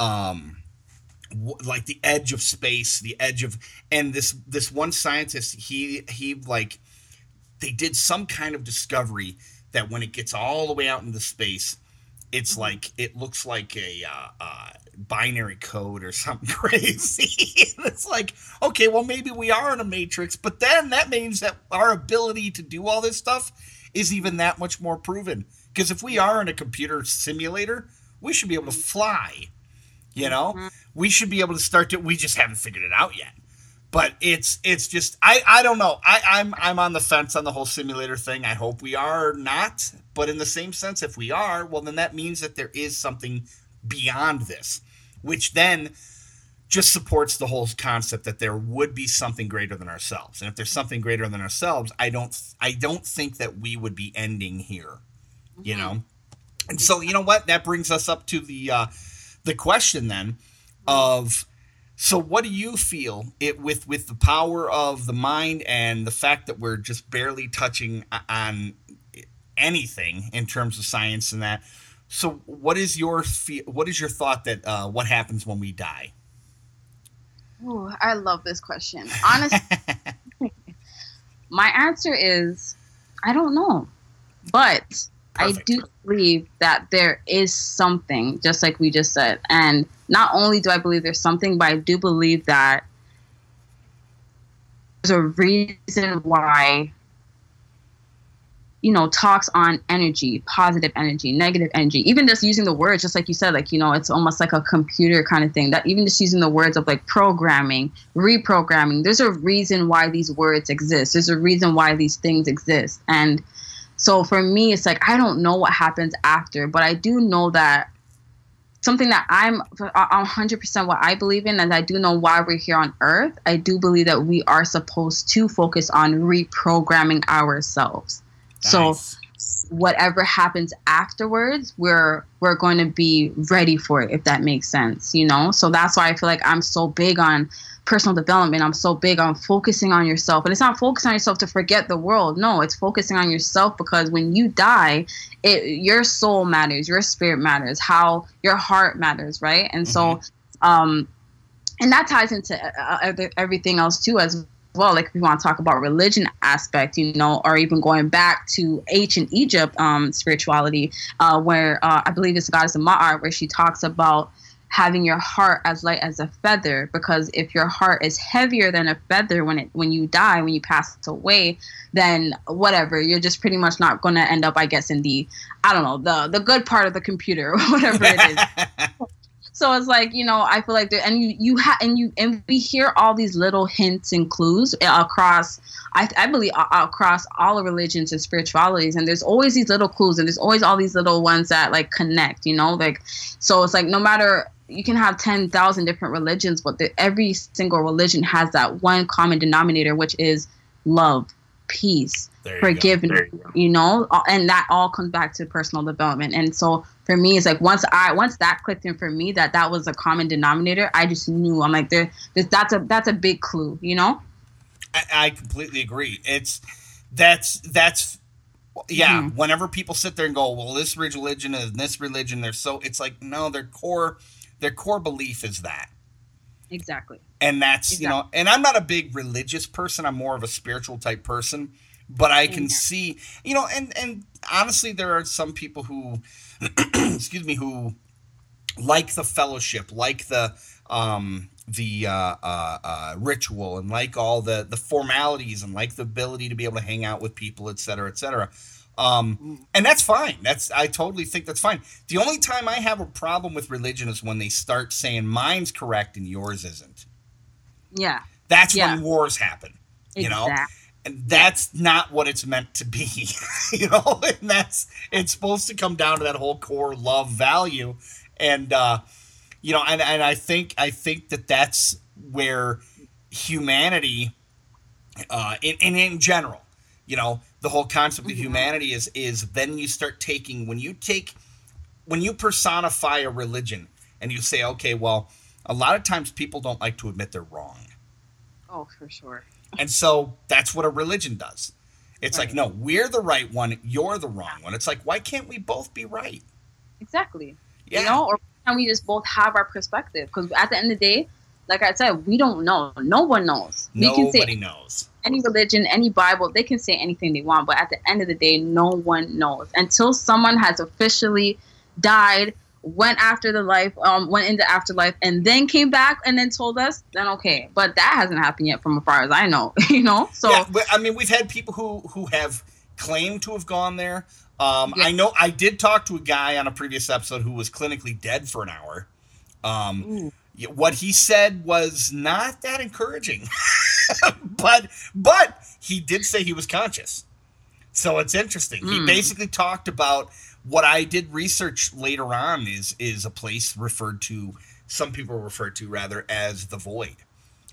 um, like the edge of space, the edge of, and this this one scientist, he he like they did some kind of discovery that when it gets all the way out into space, it's like it looks like a uh, uh, binary code or (laughs) something crazy. it's like, okay, well maybe we are in a matrix, but then that means that our ability to do all this stuff is even that much more proven. Because if we are in a computer simulator, we should be able to fly. You know, mm-hmm. we should be able to start to. We just haven't figured it out yet. But it's it's just I I don't know. I I'm I'm on the fence on the whole simulator thing. I hope we are not. But in the same sense, if we are, well, then that means that there is something beyond this, which then just supports the whole concept that there would be something greater than ourselves. And if there's something greater than ourselves, I don't I don't think that we would be ending here. You mm-hmm. know? And so you know what? That brings us up to the uh the question then of so what do you feel it with with the power of the mind and the fact that we're just barely touching on anything in terms of science and that so what is your what is your thought that uh, what happens when we die Ooh, i love this question honestly (laughs) (laughs) my answer is i don't know but Perfect. I do believe that there is something, just like we just said. And not only do I believe there's something, but I do believe that there's a reason why, you know, talks on energy, positive energy, negative energy, even just using the words, just like you said, like, you know, it's almost like a computer kind of thing, that even just using the words of like programming, reprogramming, there's a reason why these words exist. There's a reason why these things exist. And, so for me, it's like I don't know what happens after, but I do know that something that I'm 100% what I believe in, and I do know why we're here on earth. I do believe that we are supposed to focus on reprogramming ourselves. Nice. So whatever happens afterwards we're we're going to be ready for it if that makes sense you know so that's why i feel like i'm so big on personal development. I'm so big on focusing on yourself. And it's not focusing on yourself to forget the world. No it's focusing on yourself because when you die it your soul matters your spirit matters how your heart matters right? And mm-hmm. so um and that ties into uh, uh everything else too as well, like if you want to talk about religion aspect, you know, or even going back to ancient Egypt um, spirituality, uh, where uh, I believe it's the goddess of Ma'at, where she talks about having your heart as light as a feather, because if your heart is heavier than a feather when it when you die, when you pass away, then whatever, you're just pretty much not going to end up, I guess, in the I don't know the the good part of the computer or (laughs) whatever it is. (laughs) So it's like you know, I feel like there, and you you have and you and we hear all these little hints and clues eh, across. I, I believe across all religions and spiritualities, and there's always these little clues, and there's always all these little ones that like connect. You know, like so it's like no matter you can have 10,000 different religions, but the, every single religion has that one common denominator, which is love, peace, forgiveness, you, you, know, and that all comes back to personal development. And so for me, it's like once I once that clicked in for me that that was a common denominator, I just knew. I'm like, there, that's a that's a big clue, you know. I, I completely agree. It's that's that's yeah. Mm-hmm. Whenever people sit there and go, well, this religion and this religion, they're so. It's like no, their core their core belief is that. Exactly. And that's exactly. you know, and I'm not a big religious person. I'm more of a spiritual type person but I can see, you know, and and honestly, there are some people who, (clears throat) excuse me, who like the fellowship, like the um, the uh, uh, uh, ritual, and like all the the formalities, and like the ability to be able to hang out with people, et cetera, et cetera. Um, and that's fine. That's I totally think that's fine. The only time I have a problem with religion is when they start saying mine's correct and yours isn't. Yeah. That's yeah. when wars happen. You exactly. know? and that's not what it's meant to be (laughs) you know and that's it's supposed to come down to that whole core love value and uh you know and, and i think i think that that's where humanity uh in, in, in general you know the whole concept of mm-hmm. humanity is is then you start taking when you take when you personify a religion and you say okay well a lot of times people don't like to admit they're wrong oh for sure and so that's what a religion does. It's right. like, no, we're the right one, you're the wrong one. It's like, why can't we both be right? Exactly. Yeah. You know, or can we just both have our perspective? Because at the end of the day, like I said, we don't know. No one knows. We Nobody can say knows. Any religion, any Bible, they can say anything they want, but at the end of the day, no one knows until someone has officially died, went after the life, um, went into afterlife, and then came back and then told us, then okay. But that hasn't happened yet, from as far as I know. (laughs) you know, so yeah, but, I mean, we've had people who who have claimed to have gone there. Um, Yeah. I know I did talk to a guy on a previous episode who was clinically dead for an hour. Um, Ooh. What he said was not that encouraging, (laughs) but but he did say he was conscious. So it's interesting. He Mm. basically talked about what I did research later on is is a place referred to some people refer to rather as the void,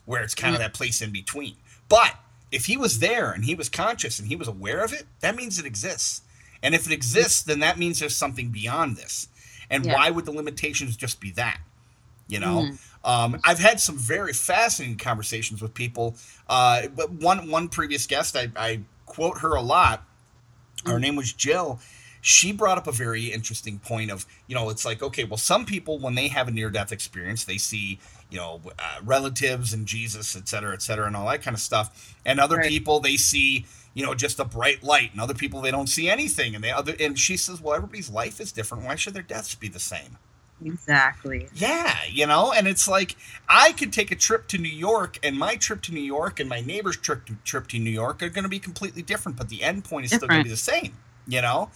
where it's kind of that place in between. But if he was there and he was conscious and he was aware of it, that means it exists. And if it exists, then that means there's something beyond this. And Yeah. why would the limitations just be that? You know, um, I've had some very fascinating conversations with people. Uh, but one one previous guest, I, I quote her a lot. Her name was Jill. She brought up a very interesting point of, you know, it's like, okay, well, some people, when they have a near death experience, they see, you know, uh, relatives and Jesus, et cetera, et cetera, and all that kind of stuff. And other Right. people, they see, you know, just a bright light. And other people, they don't see anything. And they other, and she says, well, everybody's life is different. Why should their deaths be the same? Exactly. Yeah, you know, and it's like I could take a trip to New York, and my trip to New York and my neighbor's trip to, trip to New York are going to be completely different, but the end point is still going to be the same, you know.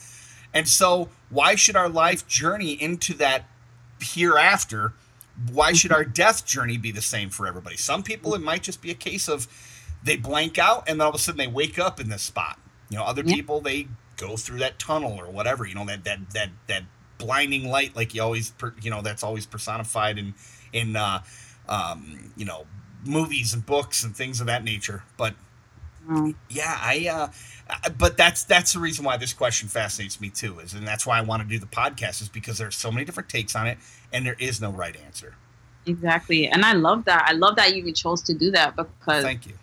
And so, why should our life journey into that hereafter? Why should mm-hmm. our death journey be the same for everybody? Some people, it might just be a case of they blank out, and then all of a sudden they wake up in this spot. You know, other Yeah. people they go through that tunnel or whatever. You know, that that that that blinding light, like you always, per, you know, that's always personified in in uh, um, you know movies and books and things of that nature. But Um, yeah, I. Uh, but that's that's the reason why this question fascinates me too, is and that's why I want to do the podcast is because there's so many different takes on it, and there is no right answer. exactly. And I love that. I love that you even chose to do that because Thank you.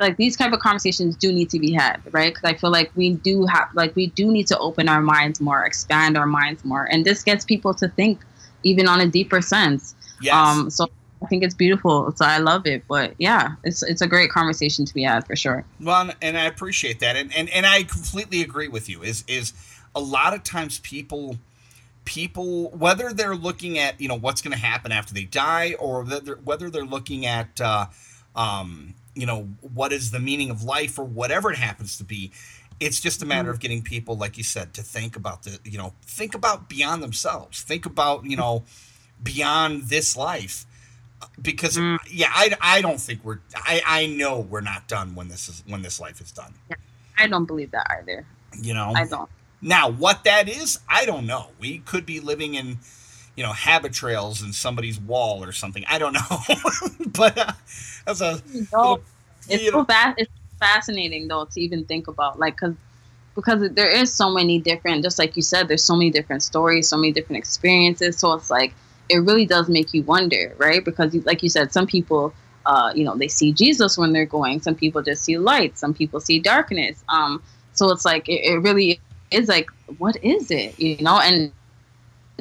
Like these type of conversations do need to be had right because i feel like we do have like we do need to open our minds more expand our minds more and this gets people to think even on a deeper sense Yes. um so i think it's beautiful so i love it but yeah it's it's a great conversation to be had for sure Well, and I appreciate that, and, and and I completely agree with you. Is is a lot of times people people whether they're looking at you know what's going to happen after they die, or whether they're, whether they're looking at uh, um, you know what is the meaning of life, or whatever it happens to be. It's just a matter of getting people, like you said, to think about the you know think about beyond themselves. Think about you know beyond this life. Because Mm. yeah I, I don't think we're I, I know we're not done when this is when this life is done. I don't believe that either. You know? I don't. Now what that is i don't know. We could be living in you know habit trails in somebody's wall or something. I don't know. (laughs) But uh, that's a no, it's so fast it's fascinating though to even think about like because because there is so many different just like you said there's so many different stories so many different experiences so it's like it really does make you wonder right? Because like you said some people uh, you know they see jesus when they're going some people just see light some people see darkness um, so it's like it, it really is like what is it you know? And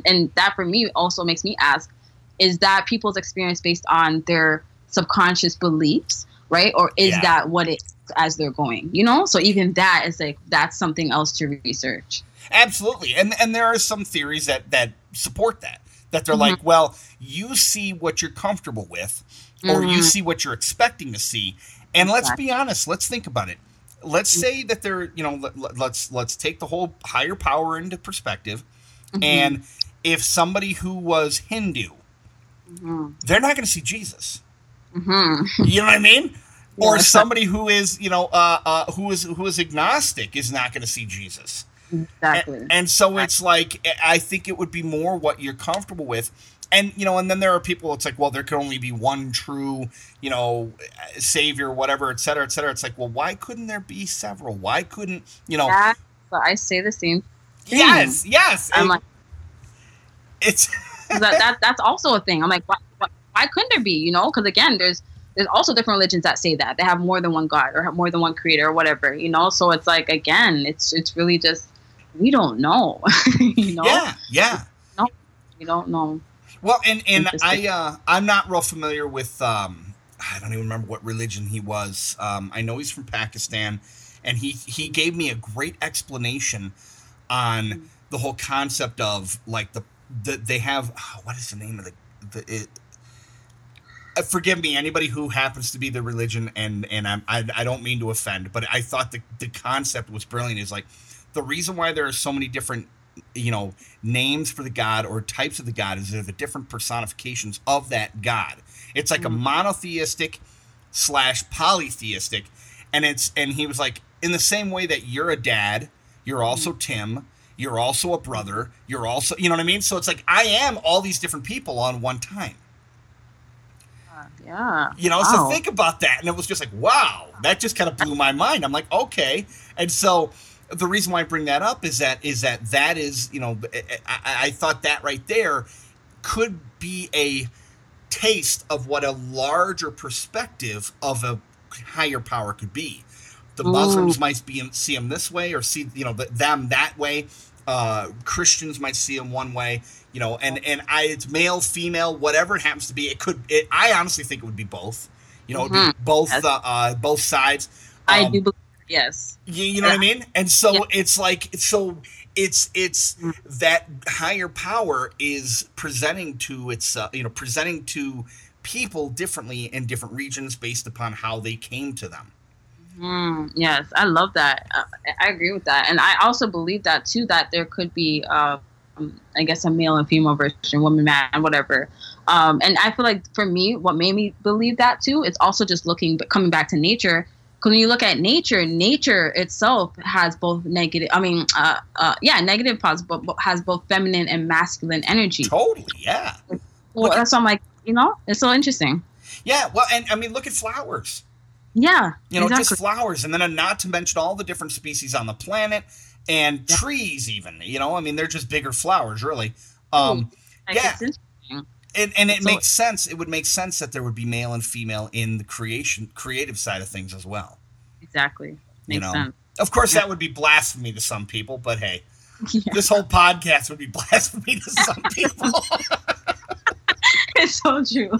and that for me also makes me ask is that people's experience based on their subconscious beliefs right or is Yeah. that what it as they're going you know so even that is like that's something else to research absolutely and and there are some theories that that support that that they're Mhm. like well you see what you're comfortable with or you Mhm. see what you're expecting to see and let's Exactly. be honest let's think about it let's say that they're you know let, let- let's let's take the whole higher power into perspective Mhm. and if somebody who was hindu Mhm. they're not going to see jesus Mhm. you know what i mean or Yeah. somebody who is you know uh, uh, who is who is agnostic is not going to see jesus exactly and, and so it's like I think it would be more what you're comfortable with. And you know, and then there are people. It's like, well, there can only be one true, you know, savior, whatever, et cetera, et cetera. It's like, well, why couldn't there be several? Why couldn't you know? yeah but i say the same thing. yes, yes. i'm it- like it's that, that that's also a thing i'm like why, why, why couldn't there be you know? Because again there's there's also different religions that say that. They have more than one god or have more than one creator or whatever you know? So it's like again it's it's really just we don't know (laughs) you know? Yeah, yeah. we don't know. Well, and and I uh, I'm not real familiar with um, I don't even remember what religion he was. Um, I know he's from Pakistan, and he he gave me a great explanation on the whole concept of like the, the they have oh, what is the name of the the it, forgive me anybody who happens to be the religion and and I'm, I I don't mean to offend, but I thought the the concept was brilliant. Is like the reason why there are so many different you know names for the god or types of the god is they're the different personifications of that god. It's like mm-hmm. a monotheistic slash polytheistic, and it's and he was like in the same way that you're a dad, you're also mm-hmm. Tim. You're also a brother. You're also, you know what I mean? So it's like I am all these different people on one time. Yeah. You know, wow. so think about that. And it was just like, wow, that just kind of blew my mind. I'm like, okay. And so the reason why I bring that up is that is that that is, you know, I, I thought that right there could be a taste of what a larger perspective of a higher power could be. The Muslims might be see them this way, or see you know them that way. Uh, Christians might see them one way you know, and and I it's male, female, whatever it happens to be. It could. It, I honestly think it would be both. You know, mm-hmm. both yes. the uh, both sides. Um, I do believe yes. You, you know yeah. what I mean? And so yeah. it's like so it's it's mm. that higher power is presenting to its uh, you know presenting to people differently in different regions based upon how they came to them. Mm, yes, I love that. Uh, I agree with that, and I also believe that too. That there could be uh, I guess a male and female version, woman, man, whatever. Um, and I feel like for me, what made me believe that too is also just looking, but coming back to nature. Because when you look at nature, nature itself has both negative. I mean, uh, uh, yeah, negative positive, but has both feminine and masculine energy. Totally, yeah. Well, that's why I'm like, you know, it's so interesting. Yeah, well, and I mean, look at flowers. Yeah, you know, exactly. just flowers, and then not to mention all the different species on the planet and yeah. trees even you know? I mean they're just bigger flowers really. Um yeah. and, and it so, makes sense it would make sense that there would be male and female in the creation creative side of things as well. Exactly. Makes you know? sense. of course yeah. that would be blasphemy to some people but hey (laughs) yeah. this whole podcast would be (laughs) blasphemy to some people. (laughs) It's so true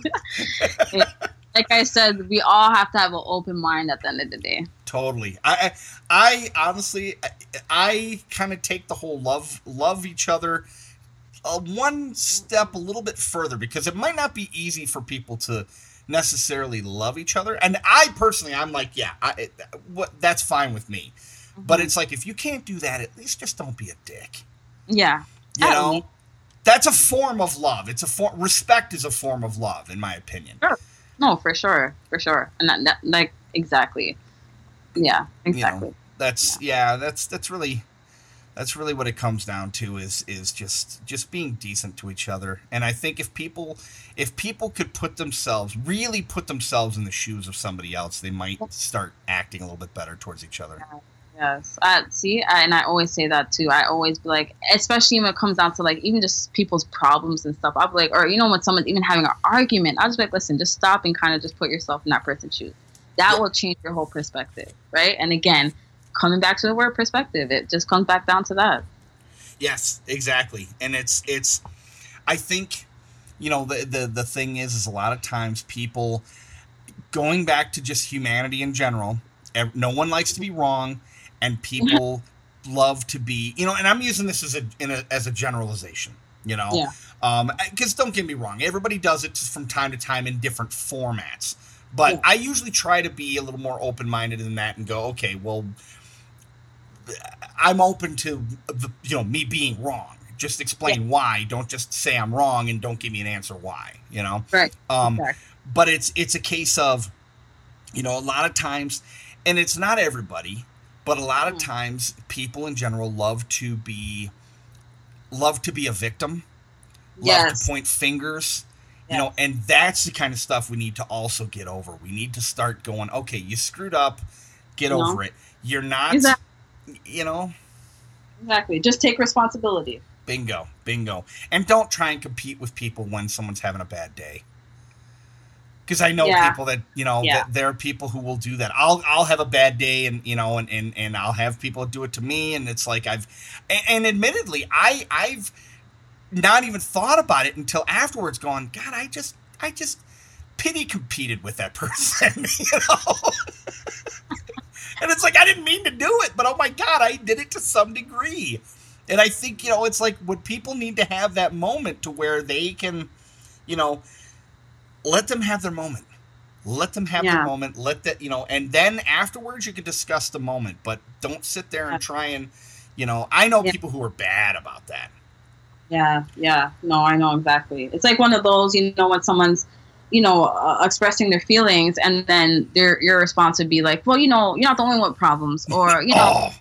like I said, we all have to have an open mind at the end of the day. Totally. I I, honestly I, I kind of take the whole love love each other uh, one step a little bit further because it might not be easy for people to necessarily love each other. And I personally, I'm like, yeah, I, it, what that's fine with me. Mm-hmm. But it's like if you can't do that, at least just don't be a dick. Yeah. You know, that's a form of love. It's a form. Respect is a form of love, in my opinion. Sure. No, for sure, for sure, and that, that like exactly, yeah, exactly. You know, that's yeah. yeah, that's that's really that's really what it comes down to is is just just being decent to each other. And i think if people if people could put themselves really put themselves in the shoes of somebody else they might start acting a little bit better towards each other Yes. Uh, see, I, and I always say that too. I always be like, especially when it comes down to like even just people's problems and stuff. I'll be like, or you know, when someone's even having an argument, I'll just be like, listen, just stop and kind of just put yourself in that person's shoes. That will change your whole perspective, right? And again, coming back to the word perspective, it just comes back down to that. Yes, exactly. And it's it's, I think, you know, the the the thing is, is a lot of times people going back to just humanity in general. No one likes to be wrong and people love to be you know and i'm using this as a, a as a generalization you know yeah. um because don't get me wrong everybody does it from time to time in different formats but yeah. i usually try to be a little more open-minded than that and go okay well i'm open to the you know me being wrong just explain yeah. why don't just say i'm wrong and don't give me an answer why you know right um exactly. but it's it's a case of you know a lot of times and it's not everybody but a lot of hmm. times, people in general love to be love to be a victim, yes. to point fingers, yes. you know, and that's the kind of stuff we need to also get over. We need to start going, okay, you screwed up, get over it. You're not, exactly. you know. Exactly. Just take responsibility. Bingo, bingo, and don't try and compete with people when someone's having a bad day because I know yeah. people that you know yeah. that there are people who will do that. I'll I'll have a bad day and you know and and, and I'll have people do it to me and it's like I've and, and admittedly I I've not even thought about it until afterwards going God I just I just pity competed with that (laughs) person (laughs) you know and it's like I didn't mean to do it but oh my God I did it to some degree And I think, you know, it's like when people need to have that moment to where they can, you know, let them have their moment. Let them have Yeah. their moment. Let that, you know, and then afterwards you can discuss the moment, but don't sit there and try and, you know, I know Yeah. people who are bad about that. Yeah, yeah. No, I know exactly. It's like one of those, you know, when someone's, you know, uh, expressing their feelings, and then their your response would be like, "Well, you know, you're not the only one with problems," or (laughs) you know, oh,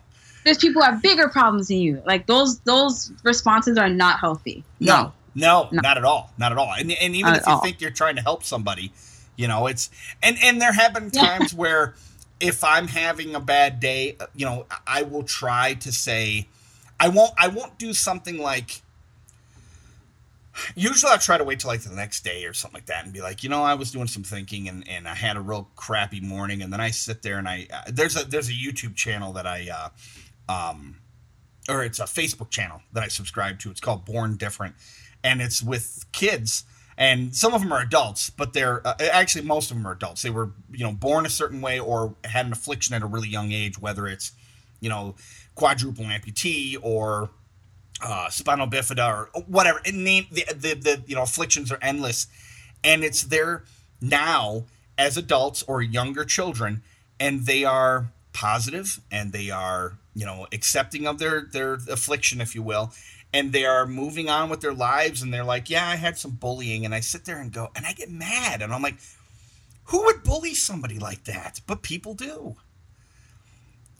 there's people who have bigger problems than you. Like those those responses are not healthy. no, no, No. not at all. Not at all. And, and even Not if you all. think you're trying to help somebody, you know, it's, and, and there have been times where if I'm having a bad day, uh, you know, I will try to say, I won't, I won't do something like, usually I'll try to wait till like the next day or something like that and be like, you know, I was doing some thinking and, and I had a real crappy morning. And then I sit there and I, uh, there's a, there's a YouTube channel that I, uh, um, or it's a Facebook channel that I subscribe to. It's called Born Different, and it's with kids. And some of them are adults, but they're uh, actually most of them are adults. They were, you know, born a certain way or had an affliction at a really young age, whether it's, you know, quadruple amputee or uh, spinal bifida or whatever. Name the, the the you know afflictions are endless, and it's there now as adults or younger children, and they are positive and they are you know accepting of their their affliction, if you will, and they are moving on with their lives, and they're like, yeah, I had some bullying, and I sit there and go, and I get mad, and I'm like, who would bully somebody like that? But people do.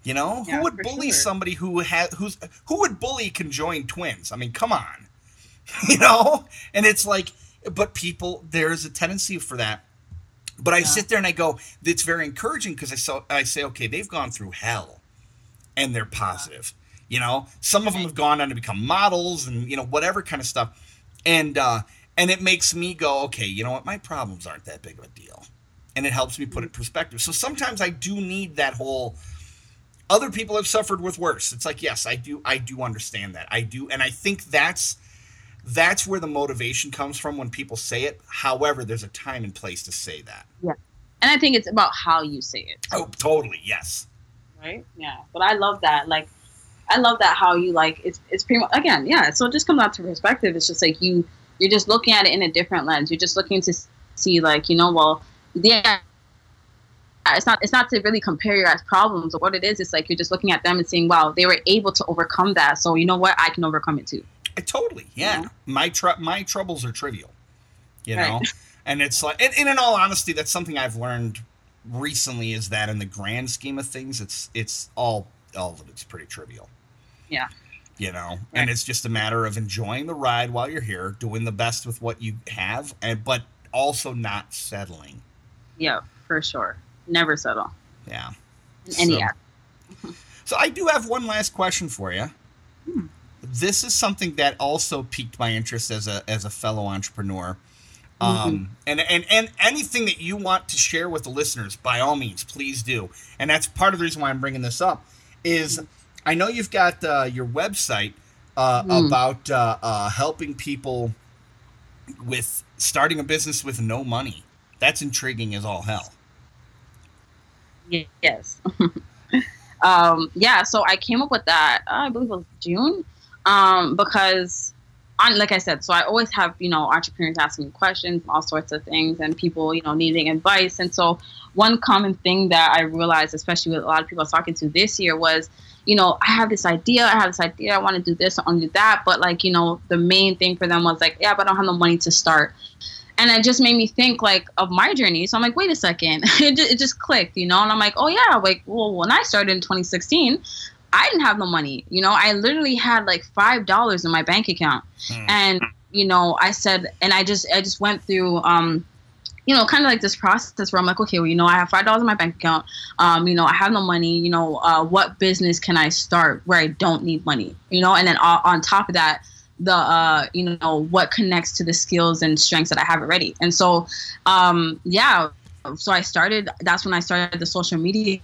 You know, Yeah, who would bully sure. somebody who has who's who would bully conjoined twins? I mean, come on, (laughs) you know. And it's like, but people, there's a tendency for that. But I Yeah. sit there and I go, it's very encouraging because I saw I say, okay, they've gone through hell, and they're positive. You know, some of them have gone on to become models and you know whatever kind of stuff, and uh, and it makes me go, okay, you know what, my problems aren't that big of a deal, and it helps me put it in perspective. So sometimes I do need that whole other people have suffered with worse. It's like, yes, I do I do understand that. I do and I think that's that's where the motivation comes from when people say it. However, there's a time and place to say that. Yeah. And I think it's about how you say it. Oh, totally. Yes. right? Yeah, but I love that. Like, I love that how you like it's. It's pretty much again, yeah. So it just comes out to perspective. It's just like you you're just looking at it in a different lens. You're just looking to see like you know, well, yeah. It's not. It's not to really compare your guys' problems. Or what it is, it's like you're just looking at them and saying, "Wow, they were able to overcome that. So you know what? I can overcome it too." I totally. Yeah. Yeah. My tr- my troubles are trivial. You know? Right. (laughs) And it's like and, and in all honesty, that's something I've learned recently is that in the grand scheme of things, it's it's all all of it's pretty trivial. Yeah. You know, Right. and it's just a matter of enjoying the ride while you're here, doing the best with what you have, and but also not settling. Yeah, for sure. Never settle Yeah. in any So- act. (laughs) So I do have one last question for you. Hmm. This is something that also piqued my interest as a as a fellow entrepreneur. Um, and, and and anything that you want to share with the listeners, by all means, please do. And that's part of the reason why I'm bringing this up. Is I know you've got uh, your website uh, Mm. about uh, uh, helping people with starting a business with no money. That's intriguing as all hell. Yes. (laughs) um, yeah, so I came up with that, uh, I believe it was June, um, because, on, like I said, so I always have, you know, entrepreneurs asking me questions, all sorts of things, and people, you know, needing advice. And so, one common thing that I realized, especially with a lot of people I was talking to this year, was, you know, I have this idea, I have this idea, I want to do this, I want to do that. But, like, you know, the main thing for them was like, yeah, but I don't have the money to start and it just made me think like of my journey so i'm like wait a second (laughs) it, just, it just clicked you know and i'm like oh yeah like well when i started in 2016 i didn't have no money you know i literally had like five dollars in my bank account Hmm. and you know i said and i just i just went through um you know, kind of like this process where I'm like, okay, well, you know, I have five dollars in my bank account. Um, you know, I have no money. You know, uh, what business can I start where I don't need money? You know, and then on, on top of that, the uh, you know, what connects to the skills and strengths that I have already. And so, um, yeah, so I started. That's when I started the social media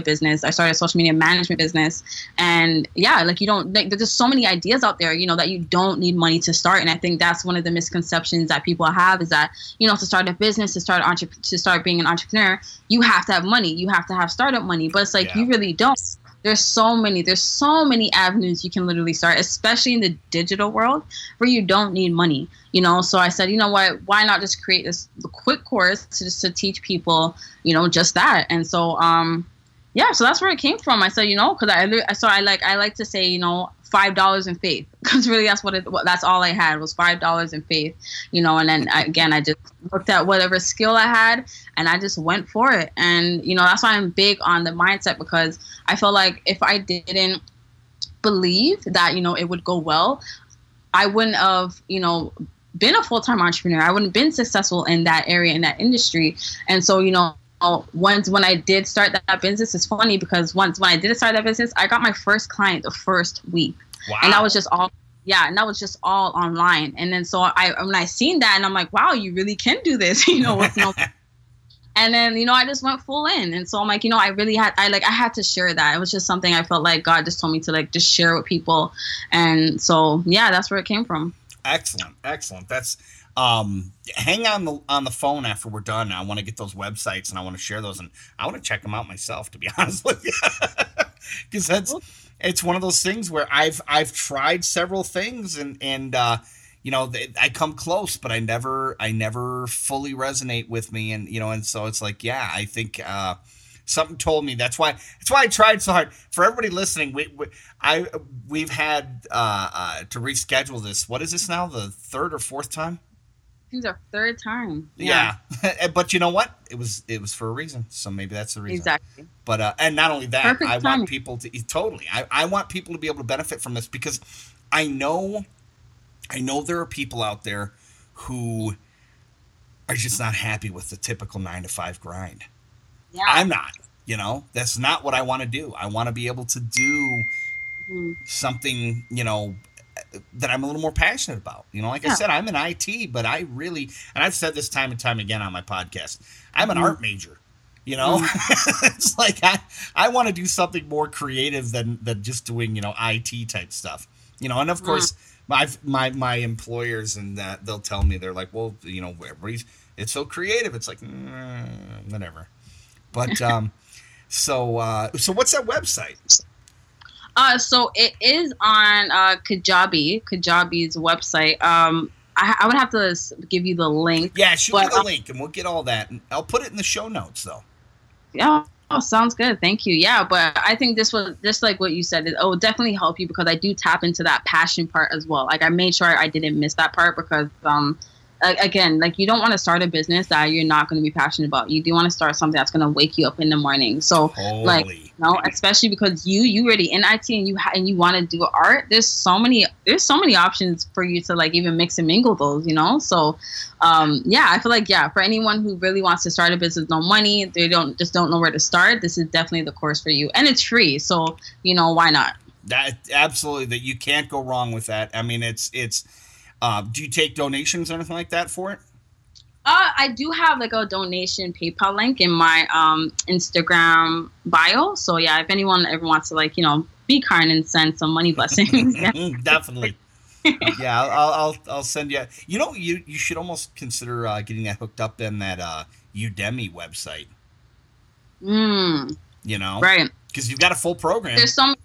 business. I started a social media management business, and yeah, like you don't. Like, there's just so many ideas out there, you know, that you don't need money to start. And I think that's one of the misconceptions that people have is that you know to start a business, to start entrep- to start being an entrepreneur, you have to have money, you have to have startup money. But it's like Yeah. you really don't. there's so many there's so many avenues you can literally start especially in the digital world where you don't need money you know so i said you know what why not just create this quick course to just to teach people you know just that and so um yeah so that's where it came from i said you know because i so i like i like to say you know five dollars in faith (laughs) because really that's what it that's all I had was five dollars in faith, you know. And then again, I just looked at whatever skill I had and I just went for it. And you know that's why I'm big on the mindset because I feel like if I didn't believe that you know it would go well, I wouldn't have you know been a full time entrepreneur. I wouldn't have been successful in that area in that industry. And so you know once when I did start that, business, it's funny because once when I did start that business, I got my first client the first week, wow. and that was just all. Yeah, and that was just all online. And then so I when I seen that, and I'm like, wow, you really can do this, (laughs) you know, with no. (laughs) and then you know I just went full in, and so I'm like, you know, I really had I like I had to share that. It was just something I felt like God just told me to like just share with people, and so yeah, that's where it came from. Excellent, excellent. That's um, hang on the on the phone after we're done. I want to get those websites and I want to share those and I want to check them out myself. To be (laughs) honest with you, because that's it's one of those things where I've I've tried several things and and uh, you know I come close, but I never I never fully resonate with me and you know and so it's like yeah I think. Uh, something told me that's why that's why I tried so hard. For everybody listening, we, we I we've had uh, uh, to reschedule this. What is this now? The third or fourth time? Think our third time. Yeah, yeah. (laughs) but you know what? It was it was for a reason. So maybe that's the reason. Exactly. But uh, and not only that, Perfect I timing. want people to totally. I, I want people to be able to benefit from this because I know, I know there are people out there who are just not happy with the typical nine to five grind. Yeah. I'm not. You know, that's not what I want to do. I want to be able to do mm-hmm. something, you know, that I'm a little more passionate about. You know, like yeah. I said, I'm in IT, but I really, and I've said this time and time again on my podcast, I'm an mm-hmm. art major. You know, mm-hmm. (laughs) it's like I, I want to do something more creative than than just doing you know IT type stuff. You know, and of mm-hmm. course my my my employers and that they'll tell me they're like, well, you know, everybody's it's so creative. It's like mm, whatever. But (laughs) um, so uh, so what's that website? Uh, so it is on uh, Kajabi, Kajabi's website. Um, I, I would have to give you the link. Yeah, shoot but, me the um, link, and we'll get all that. I'll put it in the show notes, though. Yeah. Oh, sounds good. Thank you. Yeah, but I think this was just like what you said. It will definitely help you because I do tap into that passion part as well. Like I made sure I didn't miss that part because um, again, like you don't want to start a business that you're not going to be passionate about. You do want to start something that's going to wake you up in the morning. So, Holy. like, you know, especially because you you already in IT and you ha- and you want to do art. There's so many there's so many options for you to like even mix and mingle those. You know, so um, yeah, I feel like yeah, for anyone who really wants to start a business, no money, they don't just don't know where to start. This is definitely the course for you, and it's free. So you know, why not? That absolutely that you can't go wrong with that. I mean, it's it's uh, do you take donations or anything like that for it? Uh, I do have like a donation PayPal link in my um, Instagram bio. So yeah, if anyone ever wants to like you know be kind and send some money blessings, (laughs) definitely. (laughs) yeah, I'll, I'll I'll send you. You know, you you should almost consider uh, getting that hooked up in that uh, Udemy website. Mm. You know, right? Because you've got a full program. There's some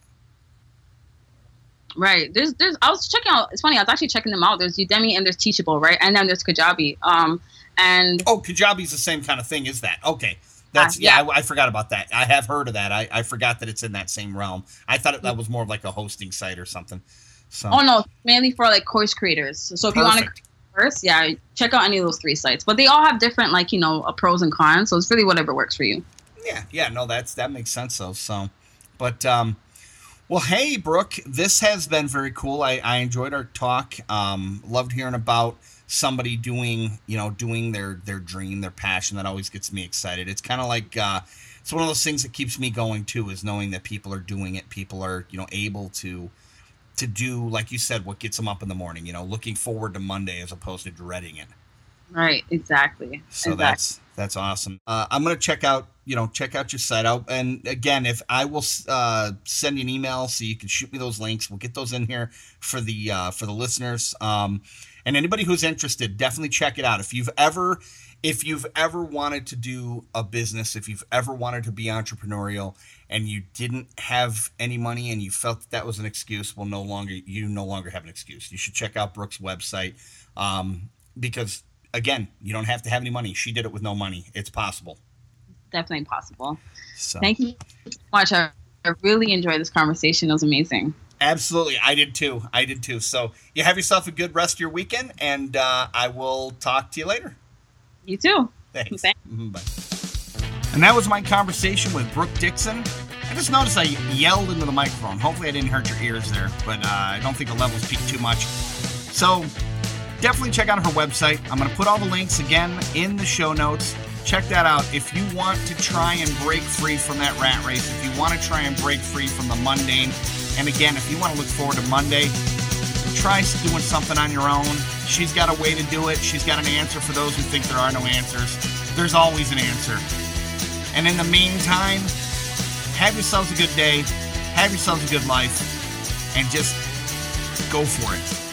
Right. There's there's I was checking out it's funny, I was actually checking them out. There's Udemy and there's Teachable, right? And then there's Kajabi. Um and Oh, Kajabi's the same kind of thing, is that? Okay. That's uh, yeah, yeah I, I, forgot about that. I have heard of that. I, I forgot that it's in that same realm. I thought it, that was more of like a hosting site or something. So Oh no, mainly for like course creators. So if Perfect. you want to first, yeah, check out any of those three sites. But they all have different like, you know, pros and cons. So it's really whatever works for you. Yeah, yeah, no, that's that makes sense though. So but um well, hey, Brooke, this has been very cool. I, I enjoyed our talk. Um, loved hearing about somebody doing, you know, doing their their dream, their passion. That always gets me excited. It's kind of like uh, it's one of those things that keeps me going too. Is knowing that people are doing it, people are you know able to to do like you said, what gets them up in the morning. You know, looking forward to Monday as opposed to dreading it. Right. Exactly. So exactly. that's that's awesome. Uh, I'm gonna check out you know check out your site out and again if i will uh, send you an email so you can shoot me those links we'll get those in here for the uh, for the listeners um, and anybody who's interested definitely check it out if you've ever if you've ever wanted to do a business, if you've ever wanted to be entrepreneurial and you didn't have any money and you felt that, that was an excuse, well, no longer, you no longer have an excuse. You should check out Brooke's website um, because, again, you don't have to have any money. She did it with no money. It's possible. Definitely possible. So. Thank you so much. I, I really enjoyed this conversation. It was amazing. Absolutely. I did too. I did too. So you have yourself a good rest of your weekend, and uh, I will talk to you later. You too. Thanks. Thanks. Mm-hmm, bye. And that was my conversation with Brooke Dixon. I just noticed I yelled into the microphone. Hopefully, I didn't hurt your ears there, but uh, I don't think the levels peaked too much. So, definitely check out her website. I'm going to put all the links again in the show notes. Check that out. If you want to try and break free from that rat race, if you want to try and break free from the mundane, and again, if you want to look forward to Monday, try doing something on your own. She's got a way to do it. She's got an answer for those who think there are no answers. There's always an answer. And in the meantime, have yourselves a good day, have yourselves a good life, and just go for it.